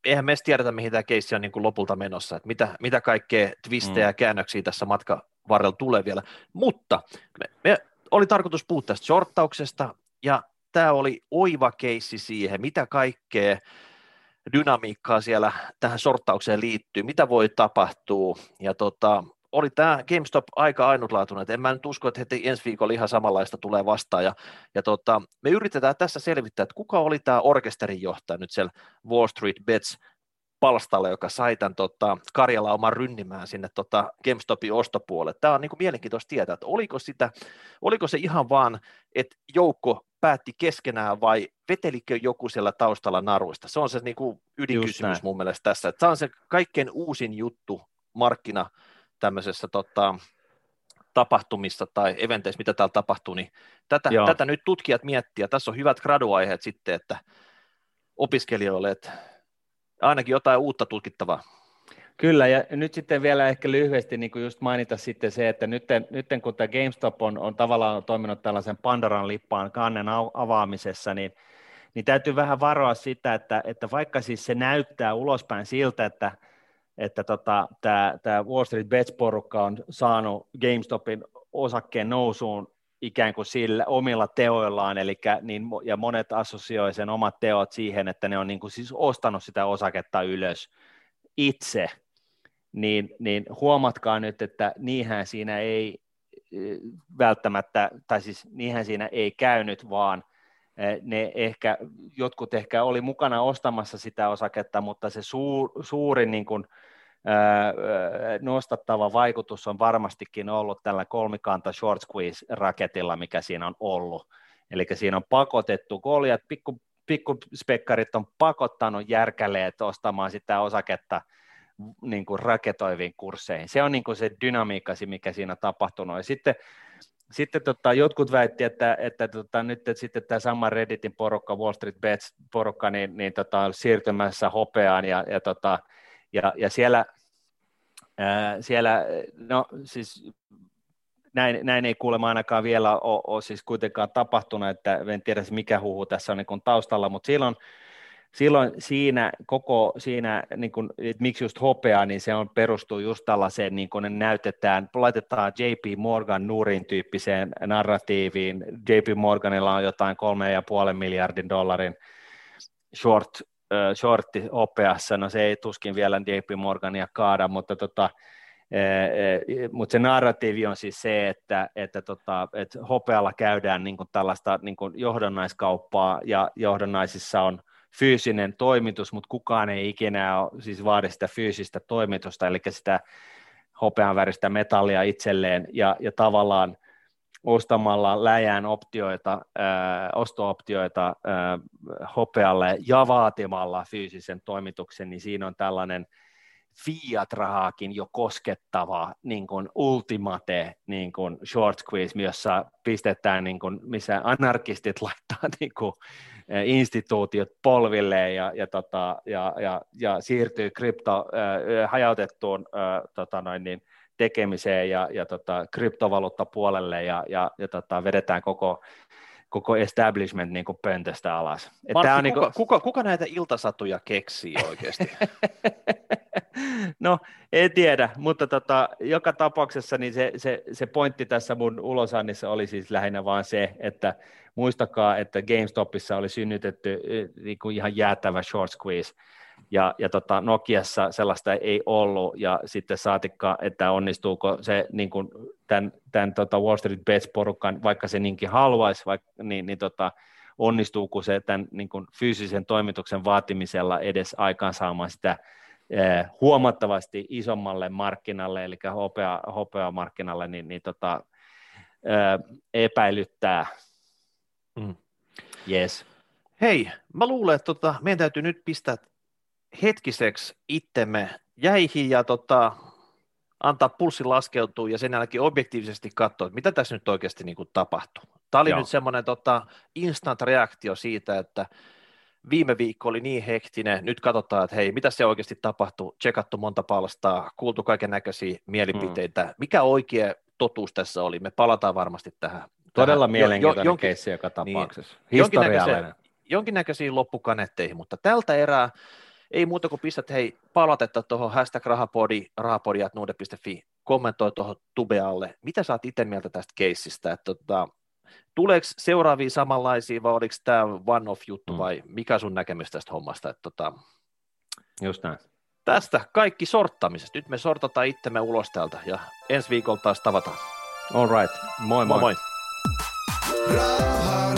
eihän me tiedetä, mihin tämä keissi on niin kuin lopulta menossa, että mitä, mitä kaikkea twistejä ja mm. käännöksiä tässä matka, varrella tulee vielä. Mutta me, me oli tarkoitus puhua tästä shorttauksesta, ja tämä oli oiva keissi siihen, mitä kaikkea dynamiikkaa siellä tähän sorttaukseen liittyy, mitä voi tapahtua, ja tota, oli tämä GameStop aika ainutlaatuinen, että en mä nyt usko, että heti ensi viikolla ihan samanlaista tulee vastaan, ja, ja tota, me yritetään tässä selvittää, että kuka oli tämä orkesterin johtaja nyt siellä Wall Street Bets palstalle, joka sai tämän tota, Karjala oman rynnimään sinne tota, GameStopin ostopuolelle. Tämä on niin kuin mielenkiintoista tietää, että oliko, sitä, oliko se ihan vaan, että joukko päätti keskenään vai vetelikö joku siellä taustalla naruista? Se on se niin kuin ydinkysymys mun mielestä tässä. Että tämä on se kaikkein uusin juttu markkina tämmöisessä tota, tapahtumissa tai eventeissä, mitä täällä tapahtuu, niin tätä, tätä nyt tutkijat miettiä. Tässä on hyvät graduaiheet sitten, että opiskelijoille, että ainakin jotain uutta tutkittavaa. Kyllä, ja nyt sitten vielä ehkä lyhyesti niin kuin just mainita sitten se, että nyt, nyt kun tämä GameStop on, on tavallaan toiminut tällaisen Pandoran lippaan kannen avaamisessa, niin, niin täytyy vähän varoa sitä, että, että vaikka siis se näyttää ulospäin siltä, että, että tota, tämä, Wall Street Bets-porukka on saanut GameStopin osakkeen nousuun ikään kuin sillä omilla teoillaan, eli niin, ja monet assosioi sen omat teot siihen, että ne on niin kuin siis ostanut sitä osaketta ylös itse, niin, niin huomatkaa nyt, että niinhän siinä ei e, välttämättä, tai siis niinhän siinä ei käynyt, vaan e, ne ehkä, jotkut ehkä oli mukana ostamassa sitä osaketta, mutta se suur, suurin niin kuin, nostattava vaikutus on varmastikin ollut tällä kolmikanta short squeeze-raketilla, mikä siinä on ollut. Eli siinä on pakotettu koljat, pikku, pikkuspekkarit on pakottanut järkäleet ostamaan sitä osaketta niin kuin raketoiviin kursseihin. Se on niin kuin se dynamiikka, mikä siinä on tapahtunut. Ja sitten, sitten tota, jotkut väitti, että, että tota, nyt että sitten tämä sama Redditin porukka, Wall Street Bets porukka, niin, niin tota, siirtymässä hopeaan ja, ja tota, ja, ja siellä, ää, siellä, no siis näin, näin ei kuulemma ainakaan vielä ole, ole siis kuitenkaan tapahtunut, että en tiedä mikä huhu tässä on niin taustalla, mutta silloin, silloin siinä koko siinä, niin kuin, että miksi just hopea, niin se on perustuu just tällaiseen, niin kuin ne näytetään, laitetaan JP Morgan Nurin tyyppiseen narratiiviin. JP Morganilla on jotain kolme ja puolen miljardin dollarin short shortti hopeassa, no se ei tuskin vielä JP Morgania kaada, mutta tota, mutta se narratiivi on siis se, että, että, tota, että hopealla käydään niin tällaista niin johdannaiskauppaa ja johdannaisissa on fyysinen toimitus, mutta kukaan ei ikinä ole, siis vaadi sitä fyysistä toimitusta, eli sitä hopean väristä metallia itselleen ja, ja tavallaan ostamalla läjään optioita, äh, osto-optioita äh, hopealle ja vaatimalla fyysisen toimituksen, niin siinä on tällainen fiat-rahaakin jo koskettava niin kuin ultimate niin kuin short squeeze, jossa pistetään, niin kuin, missä anarkistit laittaa niin kuin, instituutiot polville ja, ja, tota, ja, ja, ja siirtyy krypto, äh, hajautettuun äh, tota noin, niin, tekemiseen ja, ja tota, kryptovaluuttapuolelle ja, ja, ja tota, vedetään koko, koko establishment niin kuin pöntöstä alas. Martti, on niin kuin... kuka, kuka, kuka näitä iltasatuja keksii oikeasti? no, en tiedä, mutta tota, joka tapauksessa niin se, se, se pointti tässä mun ulosannissa oli siis lähinnä vaan se, että muistakaa, että GameStopissa oli synnytetty eh, niin kuin ihan jäätävä short squeeze, ja, ja tota, Nokiassa sellaista ei ollut, ja sitten saatikka, että onnistuuko se niin kuin tämän, tämän tota Wall Street Bets-porukan, vaikka se niinkin haluaisi, vaikka, niin, niin tota, onnistuuko se tämän niin kuin fyysisen toimituksen vaatimisella edes aikaansaamaan sitä eh, huomattavasti isommalle markkinalle, eli hopea, hopea markkinalle, niin, niin tota, eh, epäilyttää. Mm. Yes. Hei, mä luulen, että tota, meidän täytyy nyt pistää hetkiseksi itsemme jäihin ja tota, antaa pulssi laskeutua ja sen jälkeen objektiivisesti katsoa, että mitä tässä nyt oikeasti niin kuin tapahtuu. Tämä oli Joo. nyt semmoinen tota, instant reaktio siitä, että viime viikko oli niin hektinen, nyt katsotaan, että hei, mitä se oikeasti tapahtuu, tsekattu monta palstaa, kuultu kaiken näköisiä mielipiteitä, mm. mikä oikea totuus tässä oli, me palataan varmasti tähän. Todella tähän. mielenkiintoinen jo, jo, keissi joka niin. tapauksessa, niin, historiallinen. Jonkinnäköisiin loppukanetteihin, mutta tältä erää ei muuta kuin pistät hei palautetta tuohon hashtag rahapodi, rahapodi.nuude.fi kommentoi tuohon tubealle. Mitä sä oot itse mieltä tästä keissistä? Että, tota, tuleeko seuraavia samanlaisia vai oliko tämä one-off juttu mm. vai mikä sun näkemys tästä hommasta? Että, tota, Just näin. Tästä kaikki sorttamisesta. Nyt me sortataan itsemme ulos täältä ja ensi viikolla taas tavataan. All right. Moi moi. moi, moi.